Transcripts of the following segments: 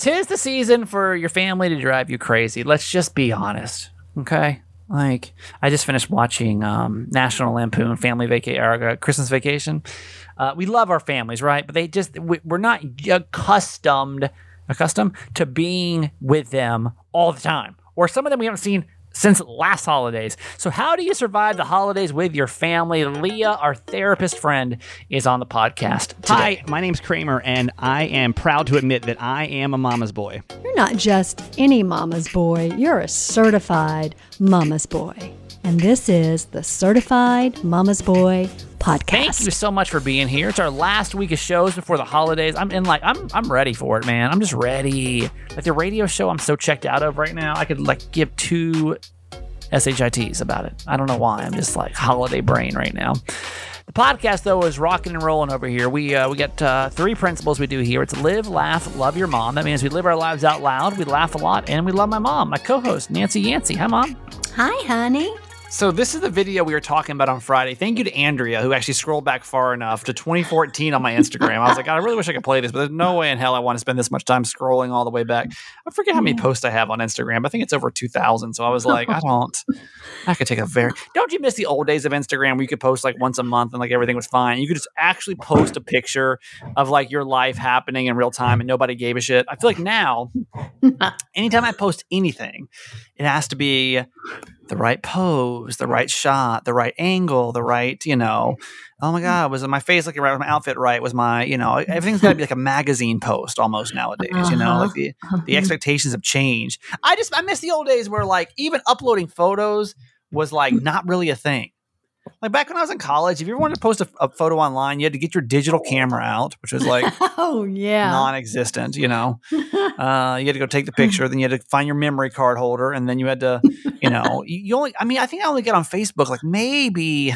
tis the season for your family to drive you crazy. Let's just be honest, okay? Like, I just finished watching um, National Lampoon Family Vacation, uh, Christmas Vacation. Uh, we love our families, right? But they just we, we're not accustomed accustomed to being with them all the time, or some of them we haven't seen since last holidays. So, how do you survive the holidays with your family? Leah, our therapist friend, is on the podcast. Today. Hi, my name's Kramer, and I am proud to admit that I am a mama's boy. You're not just any mama's boy, you're a certified mama's boy. And this is the Certified Mama's Boy podcast. Thank you so much for being here. It's our last week of shows before the holidays. I'm in like I'm I'm ready for it, man. I'm just ready. Like the radio show I'm so checked out of right now. I could like give two SHITs about it. I don't know why. I'm just like holiday brain right now. The podcast though is rocking and rolling over here. We uh, we got uh, three principles we do here. It's live, laugh, love your mom. That means we live our lives out loud. We laugh a lot, and we love my mom, my co-host Nancy Yancey. Hi, mom. Hi, honey. So this is the video we were talking about on Friday. Thank you to Andrea who actually scrolled back far enough to 2014 on my Instagram. I was like, I really wish I could play this, but there's no way in hell I want to spend this much time scrolling all the way back. I forget how many hmm. posts I have on Instagram. I think it's over 2,000. So I was like, I don't. I could take a very. Don't you miss the old days of Instagram where you could post like once a month and like everything was fine? You could just actually post a picture of like your life happening in real time and nobody gave a shit. I feel like now, anytime I post anything, it has to be the right pose, the right shot, the right angle, the right, you know, mm-hmm. oh my mm-hmm. God, was my face looking right? Was my outfit right? Was my, you know, everything's got to be like a magazine post almost nowadays, you know, like uh-huh. the, the uh-huh. expectations have changed. I just, I miss the old days where like even uploading photos was like mm. not really a thing. Like back when I was in college, if you ever wanted to post a, a, photo online, you had to get your digital camera out, which was like oh yeah non-existent. You know, uh, you had to go take the picture, then you had to find your memory card holder, and then you had to, you know, you, you only. I mean, I think I only get on Facebook like maybe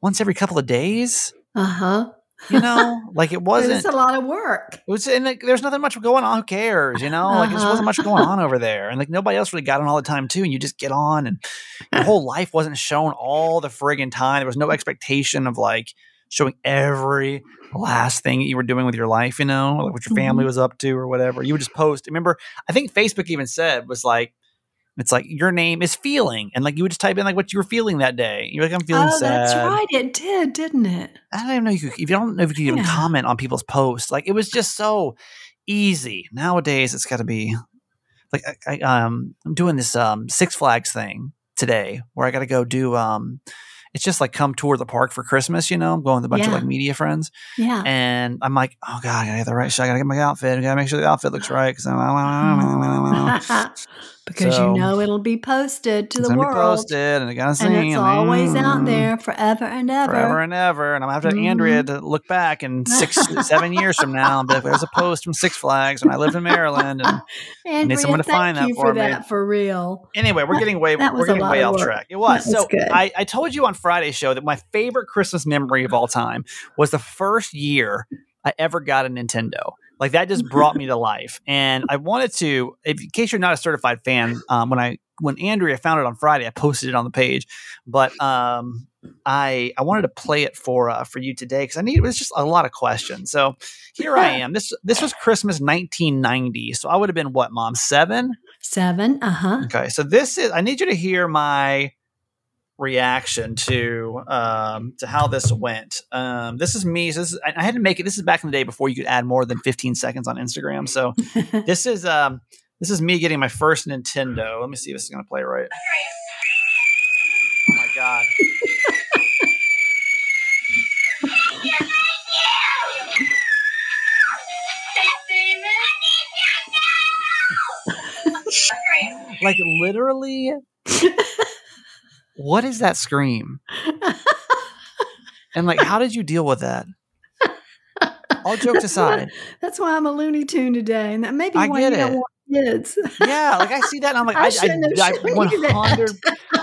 once every couple of days. Uh huh. You know, like it wasn't. It's a lot of work. It was, and like, there's nothing much going on. Who cares? You know, uh-huh. like there wasn't much going on over there, and like nobody else really got on all the time too. And you just get on, and your whole life wasn't shown all the friggin' time. There was no expectation of like showing every last thing you were doing with your life. You know, like what your family mm-hmm. was up to or whatever. You would just post. Remember, I think Facebook even said was like it's like your name is feeling, and like you would just type in like what you were feeling that day. You're like, I'm feeling oh, sad. that's right. It did, didn't it? I don't even know if you, if you don't know if you could even comment on people's posts. Like it was just so easy. Nowadays, it's got to be like I, I, um I'm doing this um Six Flags thing today where I got to go do um it's just like come tour the park for Christmas, you know, I'm going with a bunch yeah. of like media friends. Yeah. And I'm like, oh God, I gotta get the right shot. I gotta get my outfit. I gotta make sure the outfit looks right. Cause I'm because so, you know it'll be posted to the world. posted, and and it's always out there forever and ever, forever and ever. And I'm gonna have to mm-hmm. Andrea to look back in six, seven years from now and be like, "There's a post from Six Flags when I lived in Maryland, and Andrea, I need someone to find that for, for me." That for real. Anyway, we're getting way we're getting way off track. It was, was so. I, I told you on Friday's show that my favorite Christmas memory of all time was the first year I ever got a Nintendo. Like that just brought me to life. And I wanted to, if, in case you're not a certified fan, um, when I when Andrea found it on Friday, I posted it on the page. But um, I I wanted to play it for uh, for you today because I need it was just a lot of questions. So here I am. This this was Christmas 1990. So I would have been what, mom? Seven. Seven. Uh huh. Okay. So this is. I need you to hear my reaction to um, to how this went. Um, this is me. So this is, I had to make it. This is back in the day before you could add more than 15 seconds on Instagram. So this is um, this is me getting my first Nintendo. Let me see if this is going to play right. Oh my god. like literally what is that scream? and like, how did you deal with that? All jokes aside, that's why I'm a Looney Tune today, and that maybe I why you it. don't want kids. yeah, like I see that, and I'm like, I, I, I, I 100,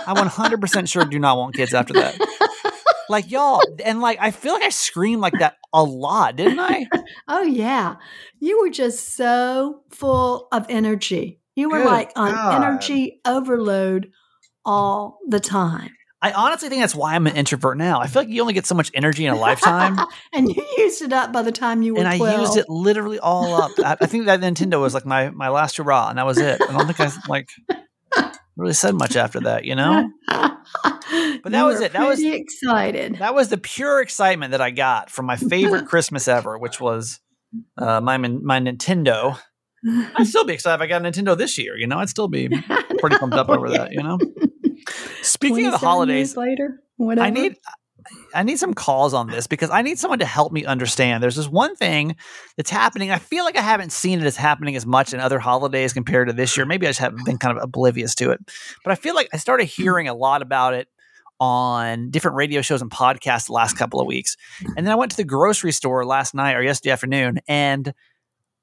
I 100 percent sure do not want kids after that. like y'all, and like I feel like I screamed like that a lot, didn't I? oh yeah, you were just so full of energy. You were Good like on God. energy overload all the time. I honestly think that's why I'm an introvert now. I feel like you only get so much energy in a lifetime, and you used it up by the time you were and I 12. used it literally all up. I, I think that Nintendo was like my my last hurrah, and that was it. I don't think I like really said much after that. You know, but that was it. That was- excited. that was the pure excitement that I got from my favorite Christmas ever, which was uh, my my Nintendo. I'd still be excited if I got a Nintendo this year. You know, I'd still be pretty pumped up over that. You know. Speaking of the holidays, later, whatever. I need I need some calls on this because I need someone to help me understand. There's this one thing that's happening. I feel like I haven't seen it as happening as much in other holidays compared to this year. Maybe I just haven't been kind of oblivious to it. But I feel like I started hearing a lot about it on different radio shows and podcasts the last couple of weeks. And then I went to the grocery store last night or yesterday afternoon and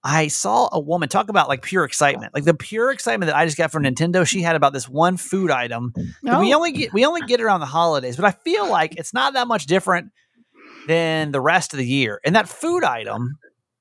I saw a woman talk about like pure excitement. Like the pure excitement that I just got from Nintendo, she had about this one food item that we Oh. only get we only get it around the holidays, but I feel like it's not that much different than the rest of the year. And that food item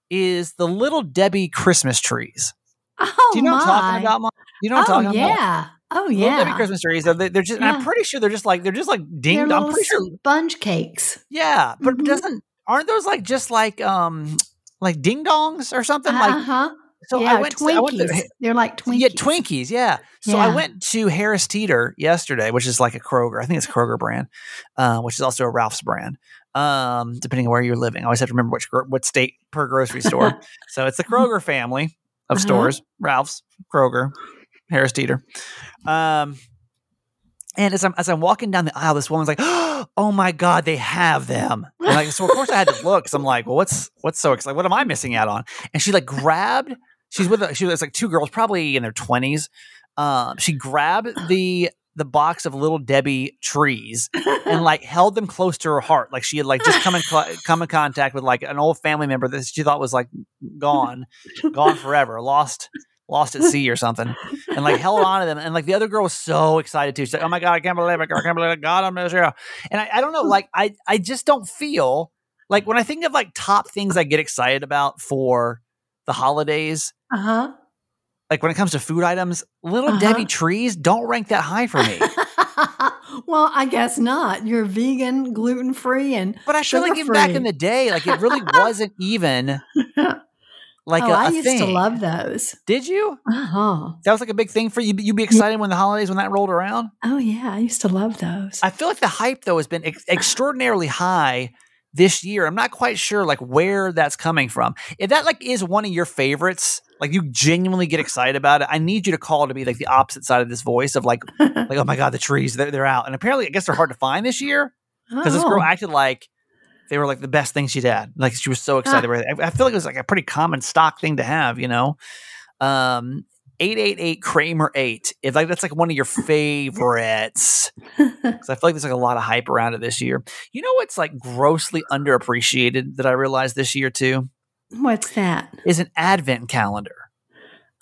is the little Debbie Christmas trees. Oh, Do you know what I'm talking about? Mom? You know what oh I'm talking about? yeah. Oh Little yeah. Debbie Christmas trees. They're, they're just. and I'm pretty sure they're just like they're just like ding. They're I'm pretty sure. sponge cakes. Yeah, but Mhm. doesn't aren't those like just like um like ding dongs or something Uh like? So yeah, I went. To, I went to, They're like Twinkies. Yeah, Twinkies. Yeah. So I went to Harris Teeter yesterday, which is like a Kroger. I think it's a Kroger brand, uh, which is also a Ralph's brand. Um, depending on where you're living, I always have to remember which what state per grocery store. so it's the Kroger family of Uh-huh. stores: Ralph's, Kroger, Harris Teeter. Um, and as I'm as I'm walking down the aisle, this woman's like, "Oh my god, they have them!" And like, so of course I had to look. So I'm like, "Well, what's what's so exciting? What am I missing out on?" And she like grabbed. She's with she was like two girls, probably in their twenties. Um, she grabbed the the box of little Debbie trees and like held them close to her heart, like she had like just come in cl- come in contact with like an old family member that she thought was like gone, gone forever, lost lost at sea or something, and like held on to them. And like the other girl was so excited too. She's like, "Oh my god, I can't believe it! I can't believe it! God, I'm here." And I, I don't know, like I I just don't feel like when I think of like top things I get excited about for the holidays. Uh huh. Like when it comes to food items, little Uh-huh. Debbie trees don't rank that high for me. well, I guess not. You're vegan, gluten free, and But I feel like even back in the day, like it really wasn't even like oh, a, I a used thing. to love those. Did you? Uh huh. That was like a big thing for you. You'd be excited when the holidays when that rolled around. Oh yeah, I used to love those. I feel like the hype though has been ex- extraordinarily high this year. I'm not quite sure like where that's coming from. If that like is one of your favorites, like you genuinely get excited about it, I need you to call to be like the opposite side of this voice of like like oh my god the trees they're, they're out and apparently I guess they're hard to find this year because this girl Oh. acted like they were like the best thing she'd had. Like she was so excited. about it. I I feel like it was like a pretty common stock thing to have, you know. Um, eight eight eight Kramer eight. If like that's like one of your favorites, because I feel like there's like a lot of hype around it this year. You know what's like grossly underappreciated that I realized this year too What's that? is an advent calendar.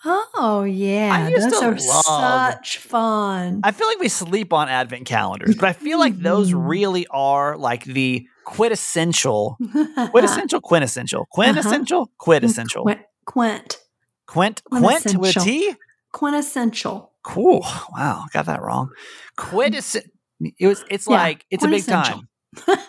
Oh yeah, those are love- such fun. I feel like we sleep on advent calendars, but I feel like those Mhm. really are like the quintessential, quintessential, quintessential, uh-huh. quintessential, quintessential. Quint, quint, Quint, Quint with Quintessential. T? quintessential. Cool. Wow, got that wrong. Quintessential. It was. It's Yeah, like it's a big time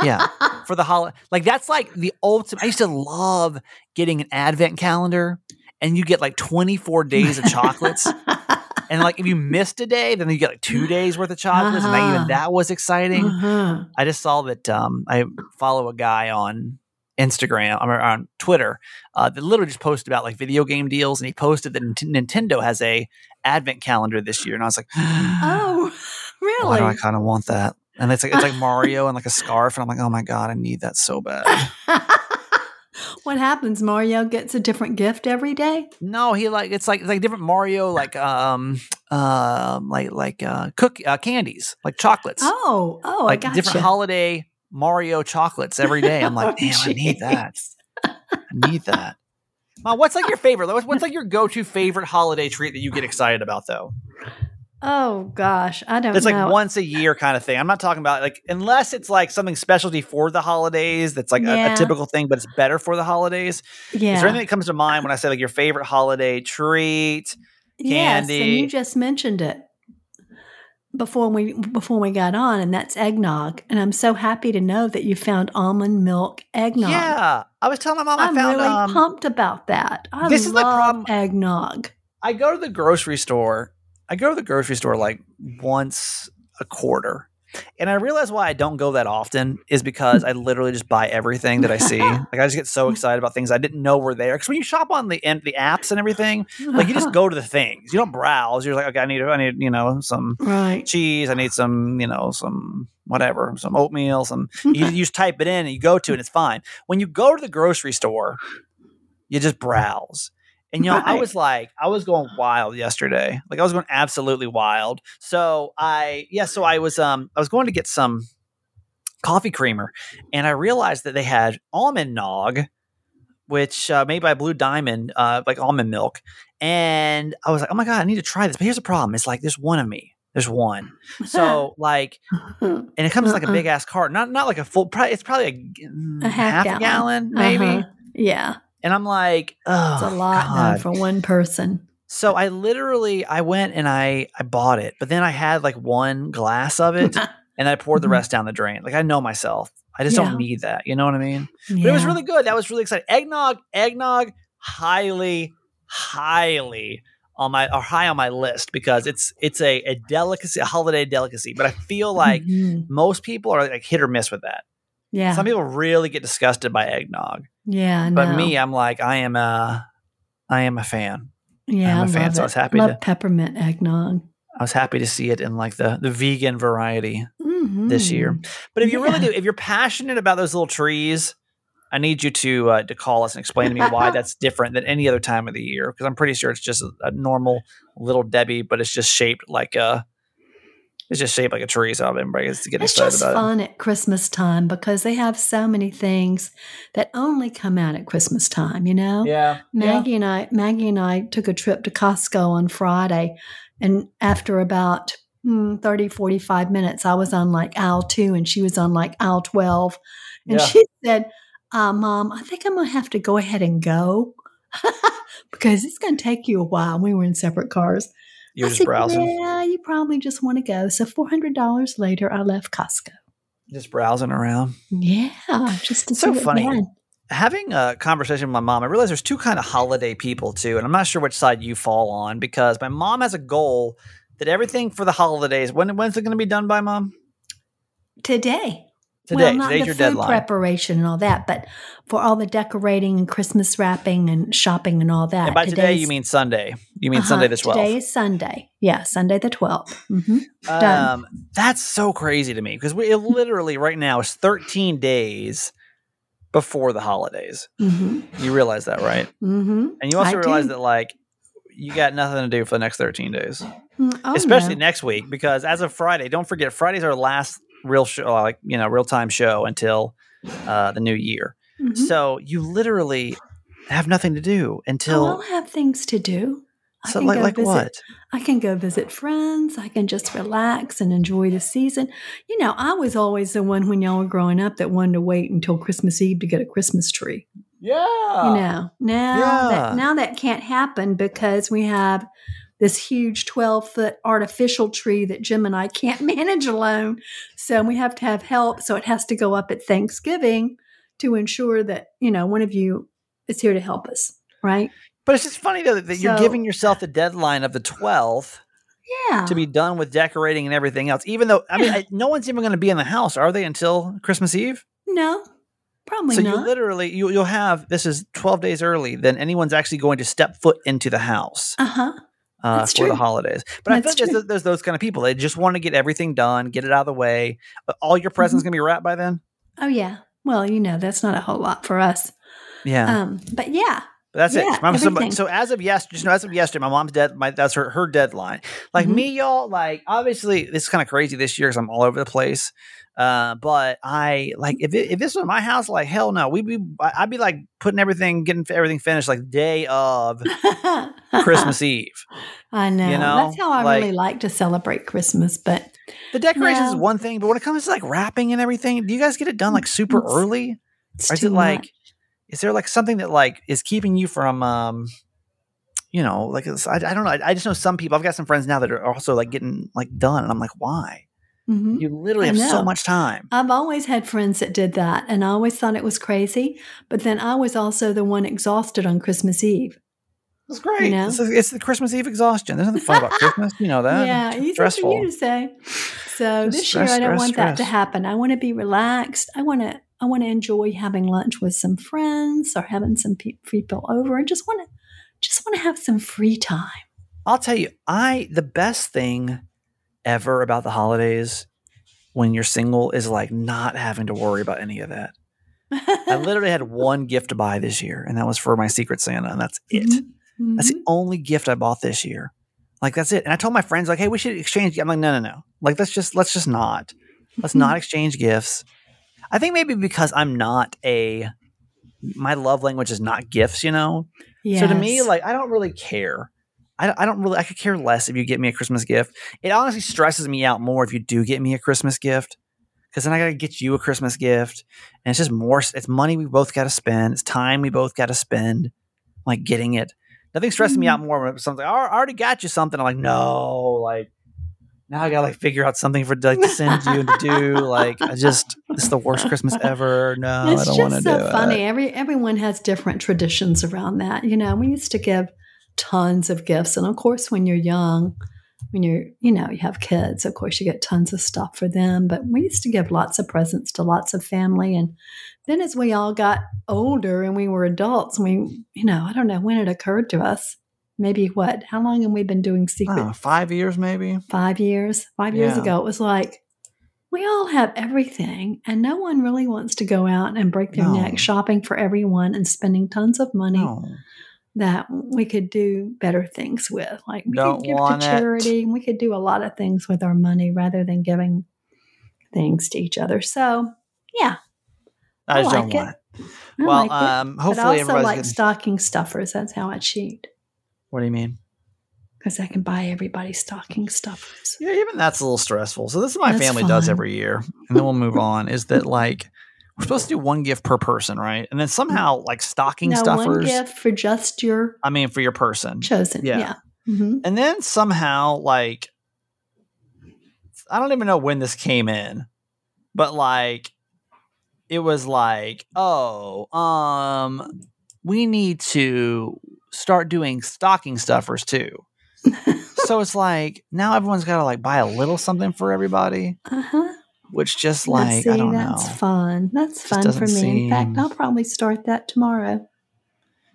Yeah. for the holiday. Like that's like the ultimate. I used to love getting an advent calendar, and you get like 24 days of chocolates. and like if you missed a day, then you get like two days worth of chocolates, and Uh-huh. even that was exciting. Uh-huh. I just saw that um, I follow a guy on Instagram or on Twitter uh, that literally just posted about like video game deals, and he posted that Nint- Nintendo has a advent calendar this year, and I was like, Oh, why do I kind of want that? And it's like it's like Mario and like a scarf, and I'm like, oh my god, I need that so bad. what happens? Mario gets a different gift every day. No, he like it's like it's like different Mario like um um like like uh cook uh, candies like chocolates Oh, oh, like I got different holiday Mario chocolates every day. I'm like, Oh, damn, I need that. I need that. Mom, what's like your favorite? What's, what's like your go-to favorite holiday treat that you get excited about though? Oh gosh, I don't It's like know. once a year kind of thing. I'm not talking about like unless it's like something specialty for the holidays that's like a, a typical thing, but it's better for the holidays. yeah. Is there anything that comes to mind when I say like your favorite holiday treat? Yes, and you just mentioned it. before we before we got on, and that's eggnog. And I'm so happy to know that you found almond milk eggnog. Yeah, I was telling my mom I found I'm really um, pumped about that. I this is the problem- eggnog. I go to the grocery store. I go to the grocery store like once a quarter. And I realize why I don't go that often is because I literally just buy everything that I see. like I just get so excited about things I didn't know were there. Because when you shop on the and the apps and everything, like you just go to the things. You don't browse. You're like, okay, I need I need, you know, some right. cheese. I need some, you know, some whatever, some oatmeal, some you, you just type it in and you go to it and it's fine. When you go to the grocery store, you just browse. And you know, I was like, I was going wild yesterday. Like I was going absolutely wild. So I yeah, so I was um I was going to get some coffee creamer and I realized that they had almond nog, which uh, made by Blue Diamond, uh, like almond milk. And I was like, oh my God, I need to try this. But here's the problem. It's like there's one of me. There's one. So like and it comes in like a Uh-uh. big ass carton, not not like a full. Probably, it's probably a, mm, A half a gallon. gallon, maybe. Uh-huh. yeah, And I'm like, oh, it's a lot God. for one person. So I literally I went and I I bought it, but then I had like one glass of it, and I poured the Mhm. rest down the drain. Like I know myself, I just Yeah. don't need that. You know what I mean? But it was really good. That was really exciting. Eggnog, eggnog, highly, highly on my or high on my list because it's it's a, a delicacy, a holiday delicacy. But I feel like Mhm. most people are like hit or miss with that. yeah, Some people really get disgusted by eggnog, yeah, but no. me, I'm like, I am a, I am a fan. yeah, I'm a fan, so I was happy to Love to- peppermint eggnog I was happy to see it in like the the vegan variety this Mhm. year. But if you really do, if you're passionate about those little trees, I need you to uh, to call us and explain to me why that's different than any other time of the year. Because I'm pretty sure it's just a, a normal little Debbie, but it's just shaped like a. It's just shaped like a tree, so everybody gets to get It's excited just about it. fun at Christmas time because they have so many things that only come out at Christmas time. You know, Yeah, Maggie and I, Maggie and I took a trip to Costco on Friday, and after about hmm, 30, 45 minutes, I was on like aisle two, and she was on like aisle twelve, and Yeah. she said, uh, "Mom, I think I'm gonna have to go ahead and go." because it's going to take you a while. We were in separate cars. You're I just said, browsing, Yeah, you probably just want to go. So four hundred dollars later, I left Costco. just browsing around. Yeah, just to So funny. having a conversation with my mom, I realize there's two kind of holiday people too, and I'm not sure which side you fall on because my mom has a goal that everything for the holidays. When when's it going to be done by, mom? today. Today. well, not Today's the your food deadline. preparation and all that, but for all the decorating and Christmas wrapping and shopping and all that. and by today, you mean Sunday. You mean Uh-huh, Sunday the 12th. Today is Sunday. Yeah, Sunday the 12th. hmm done. Um, that's so crazy to me because we literally right now is 13 days before the holidays. hmm You realize that, right? hmm And you also I realize do. that like you got nothing to do for the next 13 days. Oh, especially no. next week because as of Friday, don't forget Friday's our last real show, like you know, real time show until uh, the new year. Mhm. So you literally have nothing to do until I'll have things to do. I so can like go like visit what? I can go visit friends. I can just relax and enjoy the season. You know, I was always the one when y'all were growing up that wanted to wait until Christmas Eve to get a Christmas tree. Yeah, you know, now Yeah. that now that can't happen because we have this huge 12 foot artificial tree that Jim and I can't manage alone. So we have to have help. So it has to go up at Thanksgiving to ensure that, you know, one of you is here to help us. Right. but it's just funny though that you're giving yourself the deadline of the 12th Yeah. to be done with decorating and everything else. Even though I mean, I, no one's even going to be in the house, are they, until Christmas Eve? no, probably so you literally you, you'll have this is 12 days early than anyone's actually going to step foot into the house. uh huh. Uh, for the holidays. But I That's feel like there's, there's those kind of people. They just want to get everything done, get it out of the way. All your presents Mm-hmm. gonna be wrapped by then. Oh, yeah. Well, you know, that's not a whole lot for us. Yeah, Um, but yeah. but that's yeah, it. Mom- so, so as of yesterday, just know, as of yesterday, my mom's dead. My that's her her deadline. Like Mhm. me, y'all. Like obviously, this is kind of crazy this year because I'm all over the place. Uh, but I like if it, if this was my house, like hell no, we'd be I'd be like putting everything, getting everything finished like day of Christmas Eve. I know. You know, That's how I like- really like to celebrate Christmas. But The decorations is one thing, but when it comes to like wrapping and everything, do you guys get it done like super It's- early? it's Or is it like much. is there like something that like is keeping you from um you know, like I, I don't know. I, I just know some people. I've got some friends now that are also like getting like done, and I'm like, why? Mhm. You literally have so much time. I've always had friends that did that, and I always thought it was crazy. But then I was also the one exhausted on Christmas Eve. It's great. know? It's, it's the Christmas Eve exhaustion. There's nothing fun about Christmas. You know that. yeah, easy stressful. for you to say. So Just this stress, year, I don't stress, want that to happen. I want to be relaxed. I want to. I want to enjoy having lunch with some friends or having some pe- people over, and just want to, just want to have some free time. I'll tell you, I the best thing ever about the holidays when you're single is like not having to worry about any of that. I literally had one gift to buy this year, and that was for my Secret Santa, and that's it. Mhm. That's the only gift I bought this year. Like that's it. And I told my friends, like, hey, we should exchange. I'm like, no, no, no. Like let's just let's just not. Let's not exchange gifts. I think maybe because I'm not a my love language is not gifts, you know? So to me, like I don't really care. I, I don't really I could care less if you get me a Christmas gift. It honestly stresses me out more if you do get me a Christmas gift. Cause then I gotta get you a Christmas gift. And it's just more it's money we both gotta spend. It's time we both gotta spend like getting it. Nothing stresses me Mhm. out more when something I already got you something. I'm like, no, like now I gotta like figure out something for like to send you and to do. Like I just this is the worst Christmas ever. No, it's I don't just want to so do funny. it. Every everyone has different traditions around that. You know, we used to give tons of gifts, and of course, when you're young, when you're you know you have kids, of course you get tons of stuff for them. But we used to give lots of presents to lots of family, and then as we all got older and we were adults, we you know I don't know when it occurred to us. Maybe what? How long have we been doing secret? know, five years maybe. five years five years Yeah. ago it was like we all have everything and no one really wants to go out and break their No. neck shopping for everyone and spending tons of money No. That we could do better things with like we Don't could give to charity. it. charity we could do a lot of things with our money rather than giving things to each other so yeah I I just like don't it. want it. I well, like it. um, but I also like good. stocking stuffers that's how i cheat What do you mean? because i can buy everybody stocking stuffers Yeah, even that's a little stressful. So this is what my That's family does every year, and then we'll move on. Is that like we're supposed to do one gift per person, right? And then somehow like stocking no stuffers. one gift for just your I mean, for your person, chosen Yeah. yeah, hmm and then somehow like I don't even know when this came in, but like it was like, oh, um, we need to start doing stocking stuffers too. so it's like now everyone's got to like buy a little something for everybody, uh-huh which just like see, I don't that's know, That's fun. That's fun for me. doesn't In fact, I'll probably start that tomorrow.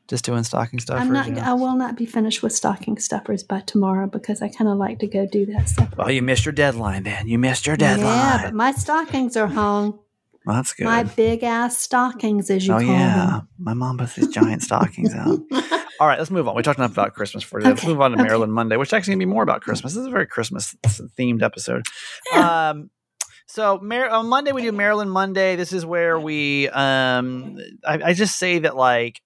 just doing stocking stuffers. I'm not. yeah. I will not be finished with stocking stuffers by tomorrow because I kind of like to go do that stuff. Well, you missed your deadline, then. You missed your deadline. Yeah, but my stockings are hung. well, that's good. My big ass stockings, as you oh call yeah, my mom puts these giant stockings out. All right, let's move on. We talked enough about Christmas for today. Let's move on to okay. Maryland Monday, which actually gonna be more about Christmas. This is a very Christmas themed episode. Um, so Mar- on Monday we do Maryland Monday. This is where we, um, I, I just say that like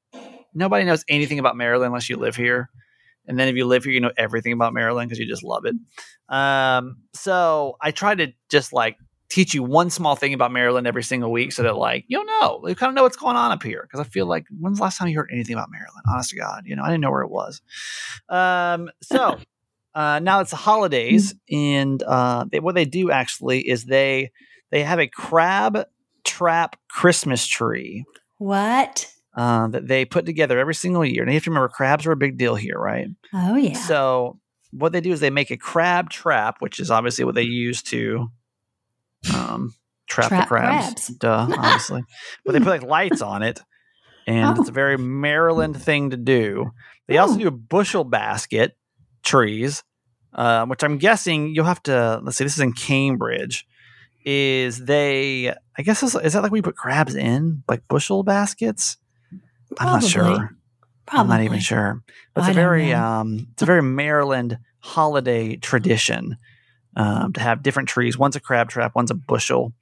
nobody knows anything about Maryland unless you live here, and then if you live here, you know everything about Maryland because you just love it. Um, so I try to just like teach you one small thing about Maryland every single week so that like you'll know you kind of know what's going on up here because I feel like when's the last time you heard anything about Maryland honest to God you know I didn't know where it was um so uh now it's the holidays and uh they, what they do actually is they they have a crab trap Christmas tree what? uh, that they put together every single year and you have to remember crabs are a big deal here right Oh yeah. so what they do is they make a crab trap, which is obviously what they use to um, trap, Trap the crabs. crabs. Duh, obviously. but they put like lights on it, and it's a Oh. very Maryland thing to do. They also Oh. do a bushel basket trees, uh, which I'm guessing you'll have to. Let's see, this is in Cambridge. Is they? I guess is, is that like we put crabs in like bushel baskets? I'm not Probably. sure. I'm not even sure. But it's a very um it's a very Maryland holiday tradition um, to have different trees. One's a crab trap, one's a bushel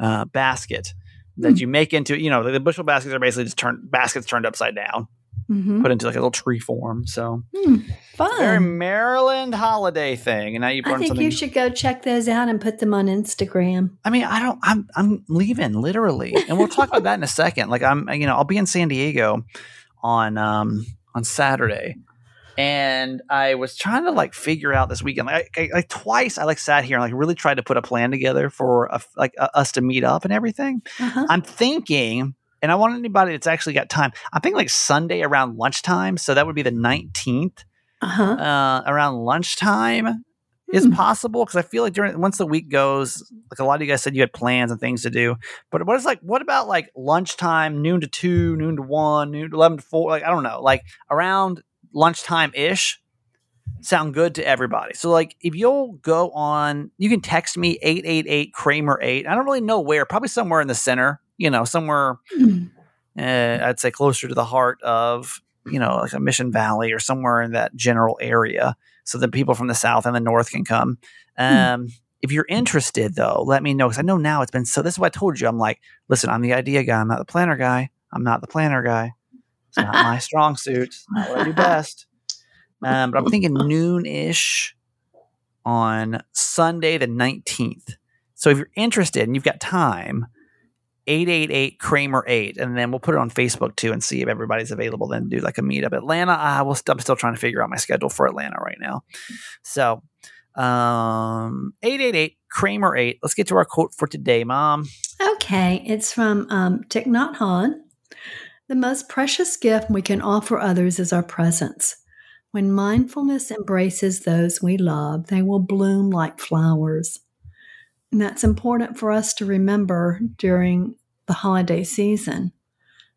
uh, basket that Hmm. you make into you know the, the bushel baskets are basically just turned baskets turned upside down, Mhm. put into like a little tree form. So Hmm, Fun. very Maryland holiday thing. And now you I think something. you should go check those out and put them on Instagram. I mean, I don't. I'm I'm leaving literally, and we'll talk about that in a second. Like I'm, you know, I'll be in San Diego on um on Saturday, and I was trying to like figure out this weekend. Like, I, like twice, I like sat here and like really tried to put a plan together for a, like uh, us to meet up and everything. Uh-huh. I'm thinking, and I want anybody that's actually got time. I think like Sunday around lunchtime, so that would be the 19th Uh-huh. uh, around lunchtime is Hmm. possible because I feel like during once the week goes, like a lot of you guys said you had plans and things to do. But what is like what about like lunchtime, noon to two, noon to one, noon to eleven to four? Like I don't know, like around lunchtime ish. Sound good to everybody. So like if you'll go on, you can text me 888 Kramer 8. I don't really know where, probably somewhere in the center, you know, somewhere Hmm. uh, I'd say closer to the heart of, you know, like a Mission Valley or somewhere in that general area so that people from the south and the north can come. Um, If you're interested, though, let me know because I know now it's been so. This is what I told you. I'm like, listen, I'm the idea guy. I'm not the planner guy. I'm not the planner guy. It's not my strong suit. It's not what I do best. Um, but I'm thinking noon ish on Sunday, the 19th. So if you're interested and you've got time, 888 Kramer 8. And then we'll put it on Facebook too and see if everybody's available then do like a meetup. Atlanta, I will I'm still trying to figure out my schedule for Atlanta right now. So um 888 Kramer 8. Let's get to our quote for today, Mom. Okay, it's from um, Thich. The most precious gift we can offer others is our presence. When mindfulness embraces those we love, they will bloom like flowers. And that's important for us to remember during the holiday season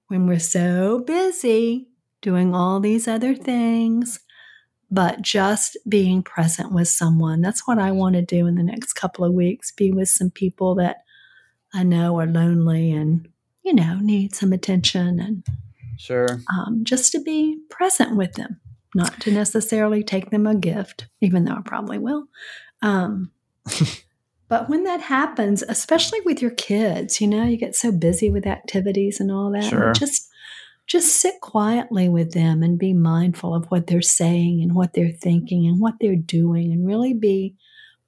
when we're so busy doing all these other things, but just being present with someone. That's what I want to do in the next couple of weeks be with some people that I know are lonely and, you know, need some attention and Sure. um, just to be present with them, not to necessarily take them a gift, even though I probably will. Um, but when that happens, especially with your kids, you know, you get so busy with activities and all that. Sure. Just just sit quietly with them and be mindful of what they're saying and what they're thinking and what they're doing and really be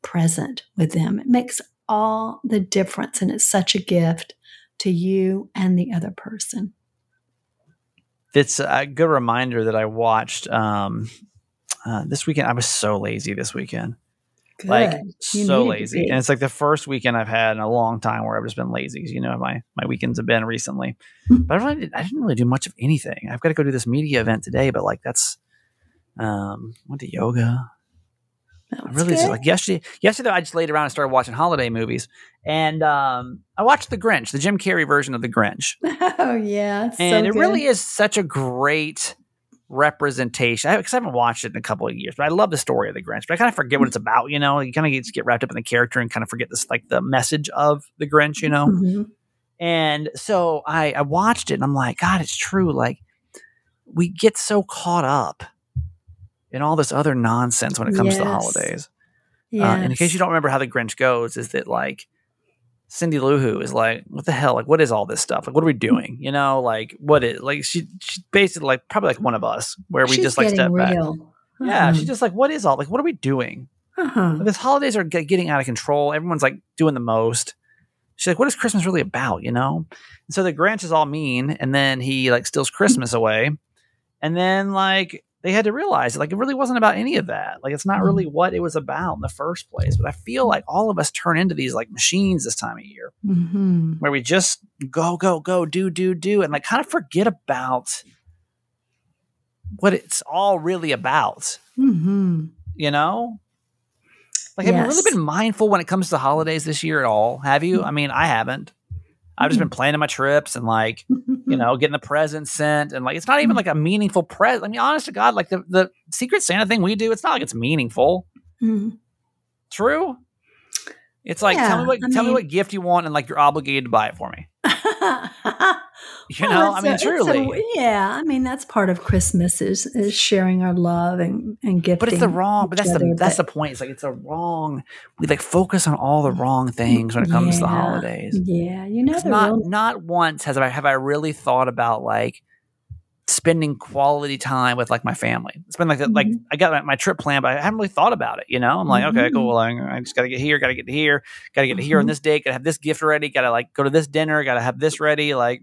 present with them. It makes all the difference and it's such a gift to you and the other person. It's a good reminder that I watched um uh, this weekend. I was so lazy this weekend. Like You so lazy. and it's like the first weekend i've had in a long time where i've just been lazy you know my my weekends have been recently. Hmm. but I, really did, I didn't really do much of anything. I've got to go do this media event today but like that's um went to yoga. That I really just like yesterday yesterday i just laid around and started watching holiday movies and um i watched the grinch the jim carrey version of the grinch. Oh yeah, and so it good. really is such a great representation. Because I, haven't watched it in a couple of years but i love the story of the grinch but i kind of forget what it's about you know? You kind of get, get wrapped up in the character and kind of forget this like the message of the grinch you know? Mhm. and so I, I watched it and i'm like god it's true like we get so caught up in all this other nonsense when it comes to the Yes. holidays. Uh, and in case you don't remember how the Grinch goes, is that like Cindy Lou Who is like, what the hell? Like, what is all this stuff? Like, what are we doing? You know, like, what is like she she's basically like probably like one of us where we She's just like step back. real. Yeah, Uh-huh. she's just like, what is all like? What are we doing? Uh-huh. This holidays are ge- getting out of control. Everyone's like doing the most. She's like, what is Christmas really about? You know? And so the Grinch is all mean, and then he like steals Christmas away, and then like they had to realize like it really wasn't about any of that. Like it's not really what it was about in the first place. But I feel like all of us turn into these like machines this time of year hmm where we just go, go, go, do, do, do, and like kind of forget about what it's all really about. hmm You know? Like, have you really been mindful when it comes to holidays this year at all? Have you? I mean, I haven't. I've just been planning my trips and like, you know, getting the presents sent and like it's not even like a meaningful present. I mean, honest to God, like the, the Secret Santa thing we do, it's not like it's meaningful. Mhm. True. It's like tell me what I tell me what gift you want and like you're obligated to buy it for me. You Well, know, I mean, a- it's a- truly. yeah, I mean that's part of Christmas is is sharing our love and and gifting. but it's the wrong. But that's the other, that's the point. It's like it's a wrong. We like focus on all the wrong things when it comes to the holidays. Yeah, you know not real. not once has I have I really thought about like spending quality time with like my family. It's been like that. Like. I got my, my trip planned, but I haven't really thought about it. You know, I'm like, okay, Mhm. cool. Well, I, I just got to get here, got to get here, got to get to here on Mhm. this date, got to have this gift ready, got to like go to this dinner, got to have this ready. Like,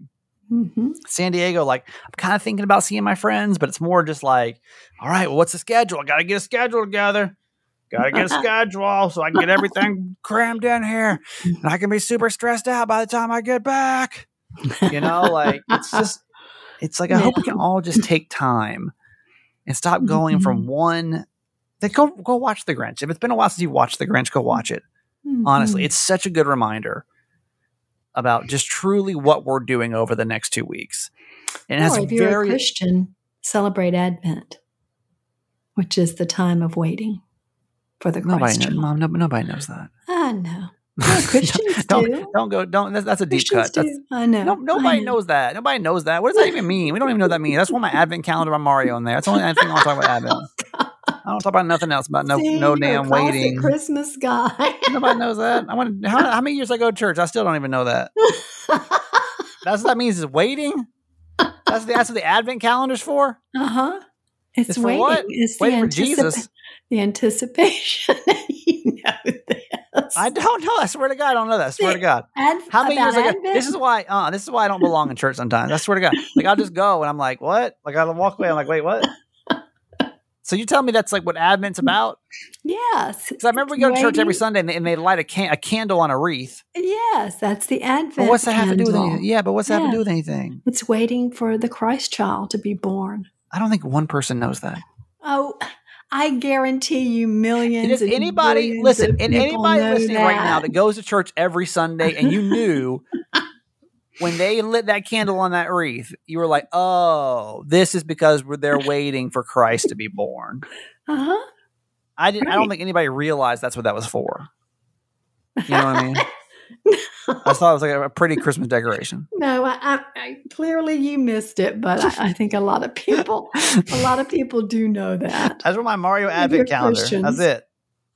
hmm San Diego, like I'm kind of thinking about seeing my friends, but it's more just like, all right, well, what's the schedule? I got to get a schedule together. Got to get a schedule so I can get everything crammed in here, and I can be super stressed out by the time I get back. You know, like it's just, it's like I hope we can all just take time and stop going from one. Like go go watch The Grinch. If it's been a while since you watched The Grinch, go watch it. Honestly, Mhm. it's such a good reminder about just truly what we're doing over the next two weeks. And it has if you're a Christian, celebrate Advent, which is the time of waiting for the nobody knows, mom, no, nobody knows that. I know. Well, Christians don't do. don't go don't that's, that's a deep Christians cut. I know. no, I nobody know. knows that. Nobody knows that. What does that even mean? We don't even know what that means. That's why my advent calendar by Mario in there. That's the only thing I want to talk about advent. I don't talk about nothing else about no See, no damn waiting. Christmas guy. Nobody knows that. I want how, how many years I go to church? I still don't even know that. That's what that means is waiting. That's the that's what the advent calendar's for. Uh huh. It's, It's for waiting. what? It's Waiting the for Jesus. The anticipation. you know this. I don't know. I swear to God, I don't know that. I swear to God. Ad- How many years? This is why. Uh, this is why I don't belong in church sometimes. I swear to God. Like I'll just go and I'm like, what? Like I'll walk away. I'm like, wait, what? So you tell me that's like what Advent's mm. about? yes. Because I remember we go to church every Sunday and they, and they light a, can- a candle on a wreath. Yes, that's the Advent. But what's that have to do with candle. anything? Yeah, but what's that have to do with anything? It's waiting for the Christ child to be born. I don't think one person knows that. Oh, I guarantee you millions. And if anybody listen, and anybody listening right now that. that goes to church every Sunday and you knew when they lit that candle on that wreath, you were like, "Oh, this is because we're they're waiting for Christ to be born." Uh-huh. I didn't. I don't think anybody realized that's what that was for. You know what I mean? no. I thought it was like a, a pretty Christmas decoration. No, I, I, I clearly you missed it, but I, I think a lot of people, a lot of people do know that. That's what my Mario Advent calendar. Christians. That's it.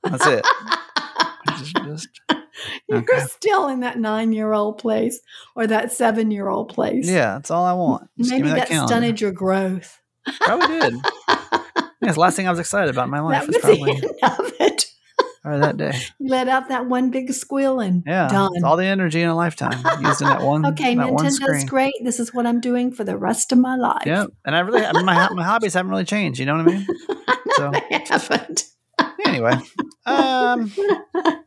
That's it. Just- just- You're Okay. still in that nine-year-old place or that seven-year-old place. yeah, that's all I want. Just maybe that, that, stunted your growth. Probably did. Yeah, it's the last thing I was excited about in my life. that was probably the end of it. probably that day. You let out that one big squeal and Yeah, done. it's all the energy in a lifetime used in that one. Okay, that one Nintendo's screen. great. This is what I'm doing for the rest of my life. Yeah, and I really, I mean, my my hobbies haven't really changed. You know what I mean? So I haven't. Anyway, um,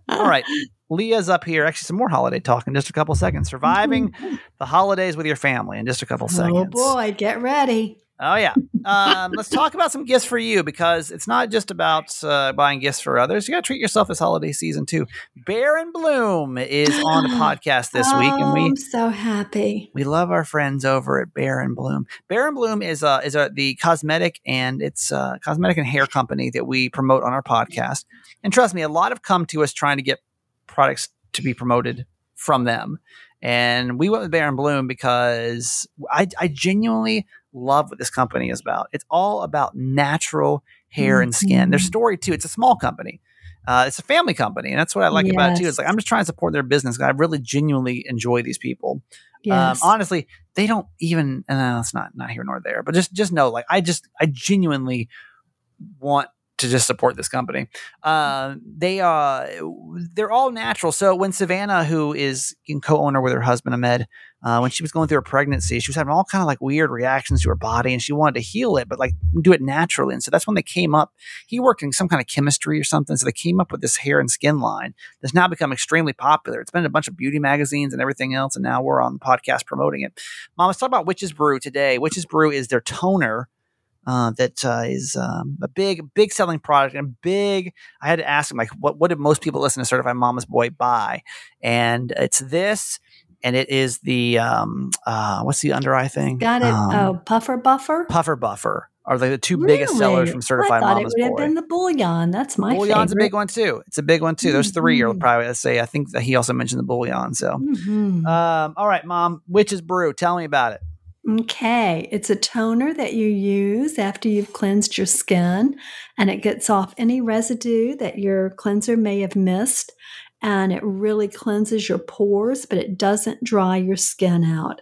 all right. Leah's up here. Actually, some more holiday talk in just a couple seconds. Surviving the holidays with your family in just a couple seconds. Oh boy, get ready. Oh yeah. Um, let's talk about some gifts for you because it's not just about uh, buying gifts for others. You got to treat yourself this holiday season too. Bare and Bloom is on the podcast this week, and Oh, we I'm so happy. we love our friends over at Bare and Bloom. Bare and Bloom is uh, is uh, the cosmetic and it's uh, cosmetic and hair company that we promote on our podcast. And trust me, a lot have come to us trying to get products to be promoted from them. And we went with Bare and Bloom because I, I genuinely love what this company is about. It's all about natural hair and skin. Their Mhm. story too. It's a small company. Uh, it's a family company, and that's what I like about it too. It's like I'm just trying to support their business. I really genuinely enjoy these people. Yes. Um, honestly, they don't even. And uh, it's not not here nor there. But just just know, like I just I genuinely want to just support this company. Uh, they uh they're all natural. So when Savannah, who is in co-owner with her husband Ahmed, uh, when she was going through her pregnancy, she was having all kind of like weird reactions to her body, and she wanted to heal it, but like do it naturally. And so that's when they came up. He worked in some kind of chemistry or something, so they came up with this hair and skin line that's now become extremely popular. It's been in a bunch of beauty magazines and everything else, and now we're on the podcast promoting it. Mom, let's talk about Witch's Brew today. Witch's Brew is their toner. Uh, that uh, is um, a big, big selling product and big. I had to ask him like, what what did most people listen to Certified Mama's Boy buy? And it's this, and it is the um, uh, what's the under eye thing? Got it. Um, oh, puffer buffer. Puffer Buffer are like the two biggest sellers from Certified I thought Mama's it would Boy. have been the bouillon. That's my Bouillon's a big one too. It's a big one too. Those 3 are Mhm. probably I'd say. I think that he also mentioned the bouillon. So, Mhm. um, all right, Mom, Witch's Brew. Tell me about it. Okay, it's a toner that you use after you've cleansed your skin, and it gets off any residue that your cleanser may have missed. And it really cleanses your pores, but it doesn't dry your skin out.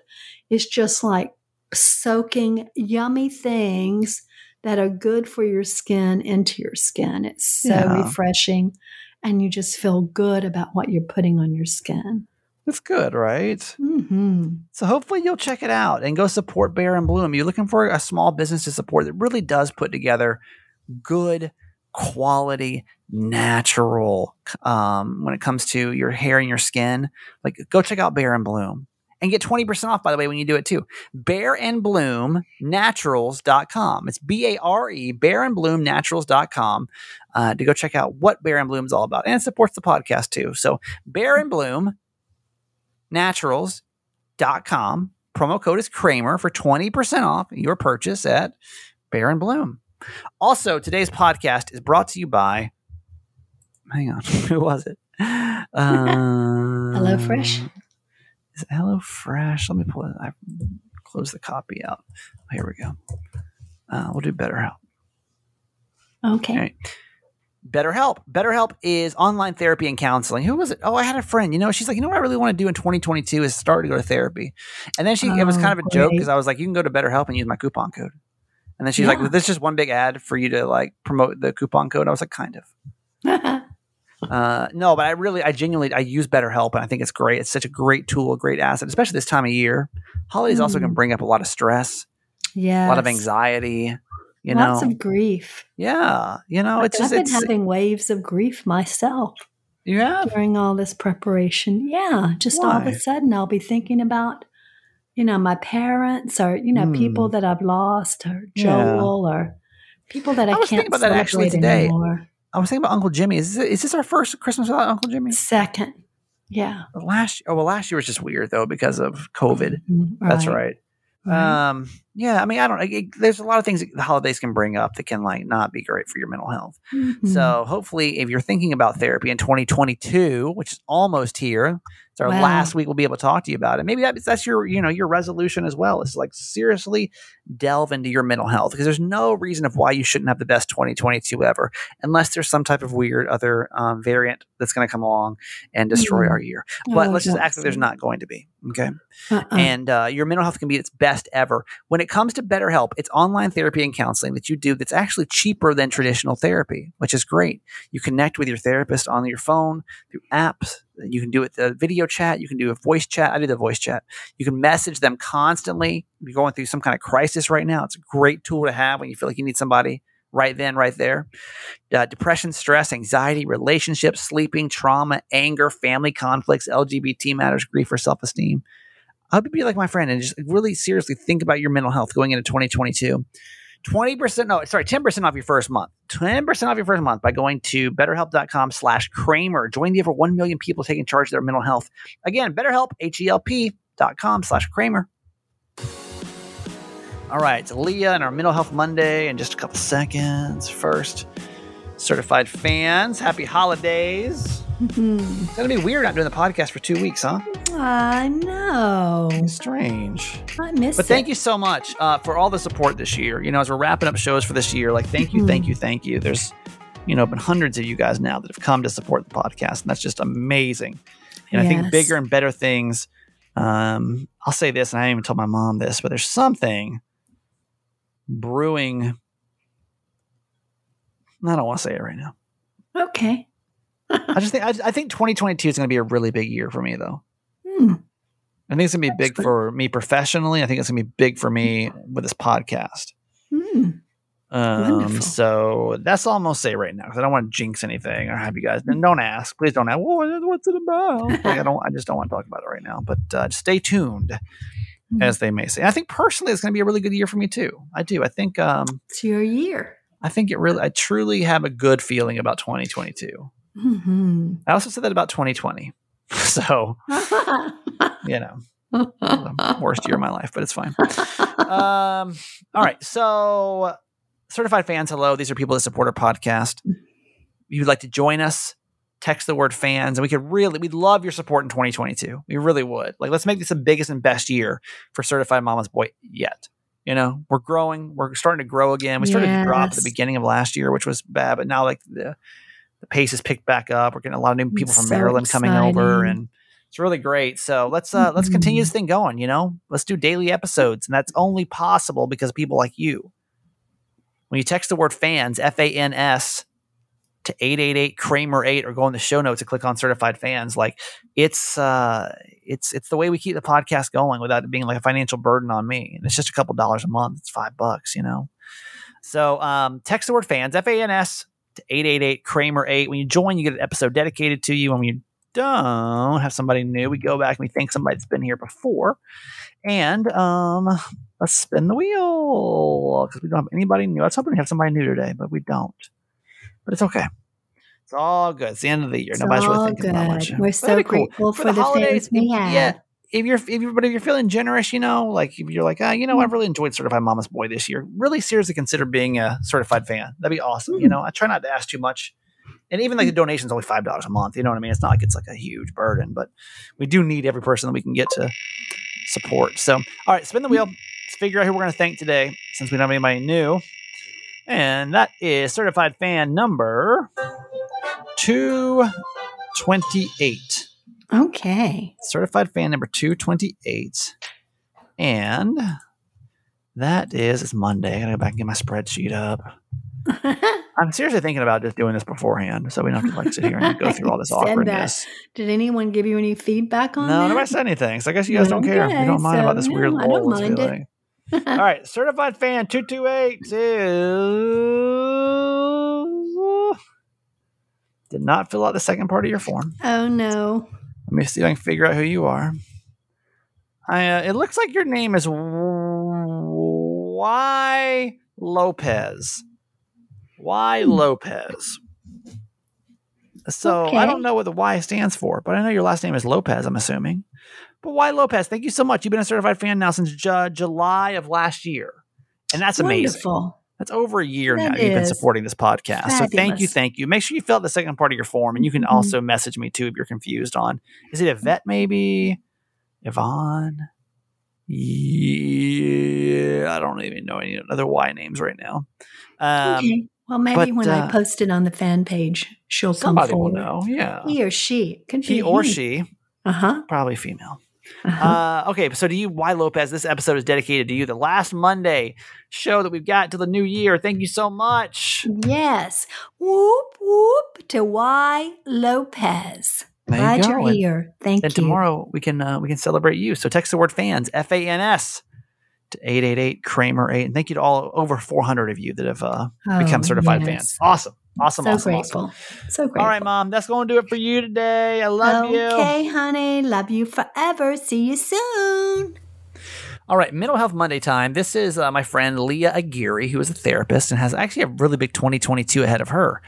It's just like soaking yummy things that are good for your skin into your skin. It's so Yeah. refreshing, and you just feel good about what you're putting on your skin. It's good, right? hmm So hopefully you'll check it out and go support Bare and Bloom. You're looking for a small business to support that really does put together good quality natural um, when it comes to your hair and your skin. Like go check out Bare and Bloom and get 20% off by the way when you do it too. Bare and Bloom naturals.com. It's B A R E Bare and Bloom naturals.com uh, to go check out what Bare and Bloom is all about. And it supports the podcast too. So Bare and Bloom naturals.com. Promo code is Kramer for 20% off your purchase at Bare and Bloom. Also, today's podcast is brought to you by, hang on, who was it? Uh, HelloFresh? Is it HelloFresh? Let me pull it. I close the copy out. Here we go. Uh, we'll do BetterHelp. Okay. All right. BetterHelp. BetterHelp is online therapy and counseling. Who was it? Oh, I had a friend. You know, she's like, you know what I really want to do in 2022 is start to go to therapy. And then she, it was Oh, kind of a joke because I was like, you can go to BetterHelp and use my coupon code. And then she's like, well, this is just one big ad for you to like promote the coupon code. I was like, kind of. Uh, no, but I really, I genuinely, I use BetterHelp, and I think it's great. It's such a great tool, a great asset, especially this time of year. Holidays also can Mm. bring up a lot of stress, yeah. a lot of anxiety. You Lots know, of grief. yeah, you know, it's I've just been it's having waves of grief myself Yeah, during all this preparation. Yeah, just all of a sudden I'll be thinking about, you know, my parents or you know Hmm. people that I've lost or Yeah. Joel or people that I, I was can't thinking about that actually today. anymore. I was thinking about Uncle Jimmy. Is this, is this our first Christmas without Uncle Jimmy? Second, yeah, Last oh well, last year was just weird though because of COVID. Mhm, That's right. Right. Um, yeah, I mean, I don't. It, there's a lot of things that the holidays can bring up that can like not be great for your mental health. Mhm. So hopefully, if you're thinking about therapy in 2022, which is almost here, it's our Wow. last week. We'll be able to talk to you about it. Maybe that, that's your, you know, your resolution as well. Is like seriously delve into your mental health because there's no reason of why you shouldn't have the best 2022 ever, unless there's some type of weird other um, variant that's going to come along and destroy Mhm. our year. But Oh, let's just act like there's not going to be. Okay Uh-uh. and uh, your mental health can be its best ever. When it comes to BetterHelp, it's online therapy and counseling that you do that's actually cheaper than traditional therapy, which is great. You connect with your therapist on your phone through apps. You can do it the video chat. You can do a voice chat. I do the voice chat. You can message them constantly. You're going through some kind of crisis right now, it's a great tool to have when you feel like you need somebody right then, right there. Uh, depression, stress, anxiety, relationships, sleeping, trauma, anger, family conflicts, LGBT matters, grief, or self esteem. I hope you be like my friend and just really seriously think about your mental health going into 2022. 20%, no, sorry, 10% off your first month. 10% off your first month by going to betterhelp.com slash Kramer. Join the over 1 million people taking charge of their mental health. Again, betterhelp, H-E-L-P dot com slash Kramer. All right, it's Leah and our Mental Health Monday in just a couple seconds. First, certified fans, happy holidays. Mhm. It's going to be weird not doing the podcast for two weeks, huh? I know. Strange. I miss But thank it. you so much uh, for all the support this year. You know, as we're wrapping up shows for this year, like thank you, thank you, thank you. There's, you know, been hundreds of you guys now that have come to support the podcast, and that's just amazing. And I think bigger and better things. Um, I'll say this, and I didn't even told my mom this, but there's something brewing. I don't want to say it right now. Okay. I just think I, I think 2022 is going to be a really big year for me, though. Hmm. I think it's going to be big That's for me professionally. I think it's going to be big for me with this podcast. Hmm. Um, Wonderful. so that's all I'm gonna say right now because I don't want to jinx anything or have you guys. And don't ask, please don't ask. Well, what's it about? Like, I don't. I just don't want to talk about it right now. But uh, stay tuned, Mhm. as they may say. I think personally, it's going to be a really good year for me too. I do. I think. Um, It's your year. I think it really. I truly have a good feeling about 2022. Mhm. I also said that about 2020. So you know, worst year of my life, but it's fine. um, all right. So, certified fans, hello. These are people that support our podcast. If you'd like to join us, text the word fans, and we could really, we'd love your support in 2022. We really would. Like, let's make this the biggest and best year for Certified Mama's Boy yet. You know, we're growing, we're starting to grow again. We started to drop at the beginning of last year, which was bad, but now, like, the, the pace has picked back up. We're getting a lot of new people from So Maryland coming over, and it's really great. So let's uh let's continue Mhm. this thing going. You know, let's do daily episodes, and that's only possible because of people like you. When you text the word fans, F A N S, to 888 Kramer 8 or go in the show notes and click on certified fans. Like it's uh it's it's the way we keep the podcast going without it being like a financial burden on me. And it's just a couple dollars a month. It's five bucks, you know. So um text the word fans, F A N S to 888 Kramer 8. When you join, you get an episode dedicated to you. And when you don't have somebody new, we go back and we thank somebody that's been here before. And um let's spin the wheel because we don't have anybody new. I was hoping we have somebody new today, but we don't but it's okay. It's all good. It's the end of the year. It's Nobody's really all thinking about much. We're so that'd cool. grateful For for, the the, holidays, things we have. yeah. If you're, if you're, but if you're feeling generous, you know, like if you're like, ah, you know, Mm. I've really enjoyed Certified Mama's Boy this year. Really seriously consider being a certified fan. That'd be awesome. You Mm. know, I try not to ask too much, and even like the donation's only five dollars a month. You know what I mean? It's not like it's like a huge burden, but we do need every person that we can get to support. So, all right, spin the wheel. Let's figure out who we're going to thank today, since we don't have anybody new. And that is certified fan number 228. Okay. Certified fan number 228. And that is, it's Monday. I got to go back and get my spreadsheet up. I'm seriously thinking about just doing this beforehand so we don't have to like sit here and go through all this awkwardness. Did anyone give you any feedback on that? No, that? nobody said anything. So I guess you guys don't care. You don't mind about this so, weird no, I don't mind it. feeling. All right, certified fan 228 is. Did not fill out the second part of your form. oh no. Let me see if I can figure out who you are. I, uh, it looks like your name is Y Lopez. Y Hmm. Lopez. So I don't know what the Y stands for, but I know your last name is Lopez. I'm assuming. But why Lopez, thank you so much. You've been a certified fan now since Ju- July of last year, and that's amazing. Wonderful. That's over a year That now you've been supporting this podcast. So thank you, thank you. Make sure you fill out the second part of your form, and you can Mhm. also message me too if you're confused on is it a vet maybe Yvonne? Yeah, I don't even know any other Y names right now. Um, okay. Well, maybe but, when uh, I post it on the fan page, she'll come Somebody will forward. know. Yeah, He or she. Could he be or she, Uh huh. probably female. Uh-huh. Uh, okay, so to you, Y Lopez, this episode is dedicated to you. The last Monday show that we've got till the new year. Thank you so much. yes. Whoop whoop to Y Lopez. There you Glad you're And- here. Thank And you. And tomorrow we can uh, we can celebrate you. So text the word fans F A N S to eight eight eight Kramer eight. And thank you to all over four hundred of you that have uh, become Oh, certified yes. fans. Awesome, awesome, So awesome, grateful. awesome. So grateful. All right, mom, that's going to do it for you today. I love you. Okay, honey. Love you forever. See you soon. All right, Mental Health Monday time. This is uh, my friend Leah Aguirre, who is a therapist and has actually a really big 2022 ahead of her.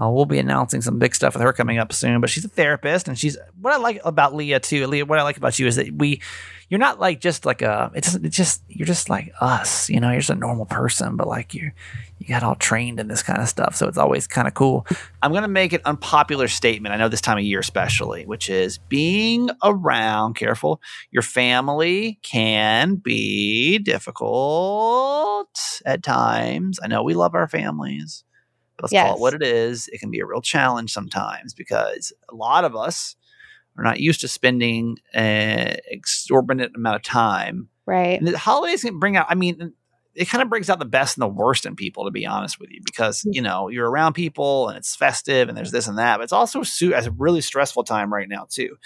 Uh, we'll be announcing some big stuff with her coming up soon, but she's a therapist and she's what I like about Leah too. Leah, what I like about you is that we, you're not like just like a, it doesn't, it's just, you're just like us, you know, you're just a normal person, but like you, you got all trained in this kind of stuff. So it's always kind of cool. I'm going to make an unpopular statement. I know this time of year, especially, which is being around, careful, your family can be difficult at times. I know we love our families, but let's call it what it is. It can be a real challenge sometimes because a lot of us are not used to spending an exorbitant amount of time. Right. And the holidays can bring out, I mean, it kind of brings out the best and the worst in people, to be honest with you, because, you know, you're around people and it's festive and there's this and that, but it's also su- a really stressful time right now, too.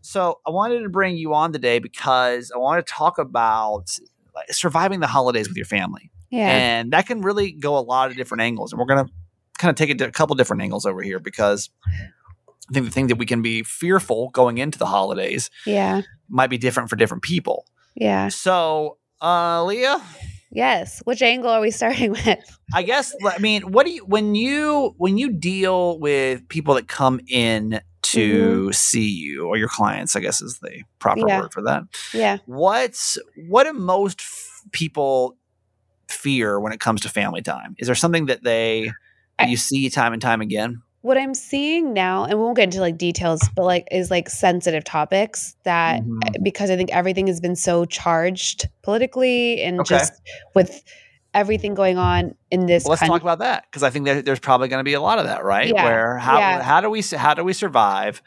So I wanted to bring you on today because I want to talk about like, surviving the holidays with your family. Yeah. And that can really go a lot of different angles. And we're going to kind of take it to a couple different angles over here because I think the thing that we can be fearful going into the holidays yeah. might be different for different people. Yeah. So, uh, Leah, Yes. Which angle are we starting with? I guess I mean, what do you when you when you deal with people that come in mm-hmm. to see you or your clients? I guess is the proper Yeah. word for that. Yeah. What's what do most f- people fear when it comes to family time? Is there something that they that you see time and time again? What I'm seeing now, and we won't get into like details, but like is like sensitive topics that Mhm. because I think everything has been so charged politically and Okay. just with everything going on in this Well, let's country. talk about that because I think that there's probably going to be a lot of that, right? Yeah, Where how yeah. how do we how do we survive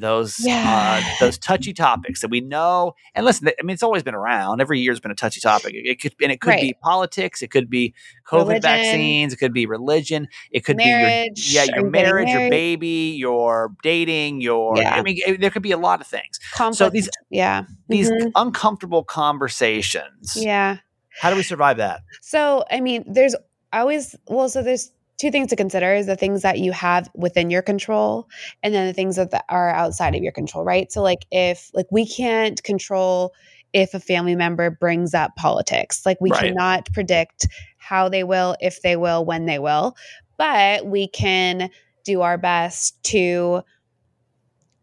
those Yeah. uh, those touchy topics that we know. And listen, I mean, it's always been around. Every year's been a touchy topic. It, it could and it could be politics. It could be COVID Religion. vaccines. It could be religion. It could Marriage. be your yeah, your marriage, your baby, your dating, your. Yeah. I mean, it- there could be a lot of things. Conflict. these- yeah. These Mhm. uncomfortable conversations. Yeah. How do we survive that? So, I mean, there's always, well, so there's two things to consider is the things that you have within your control and then the things that are outside of your control, right? So, like, if, like, we can't control if a family member brings up politics, like, we Right. cannot predict how they will, if they will, when they will, but we can do our best to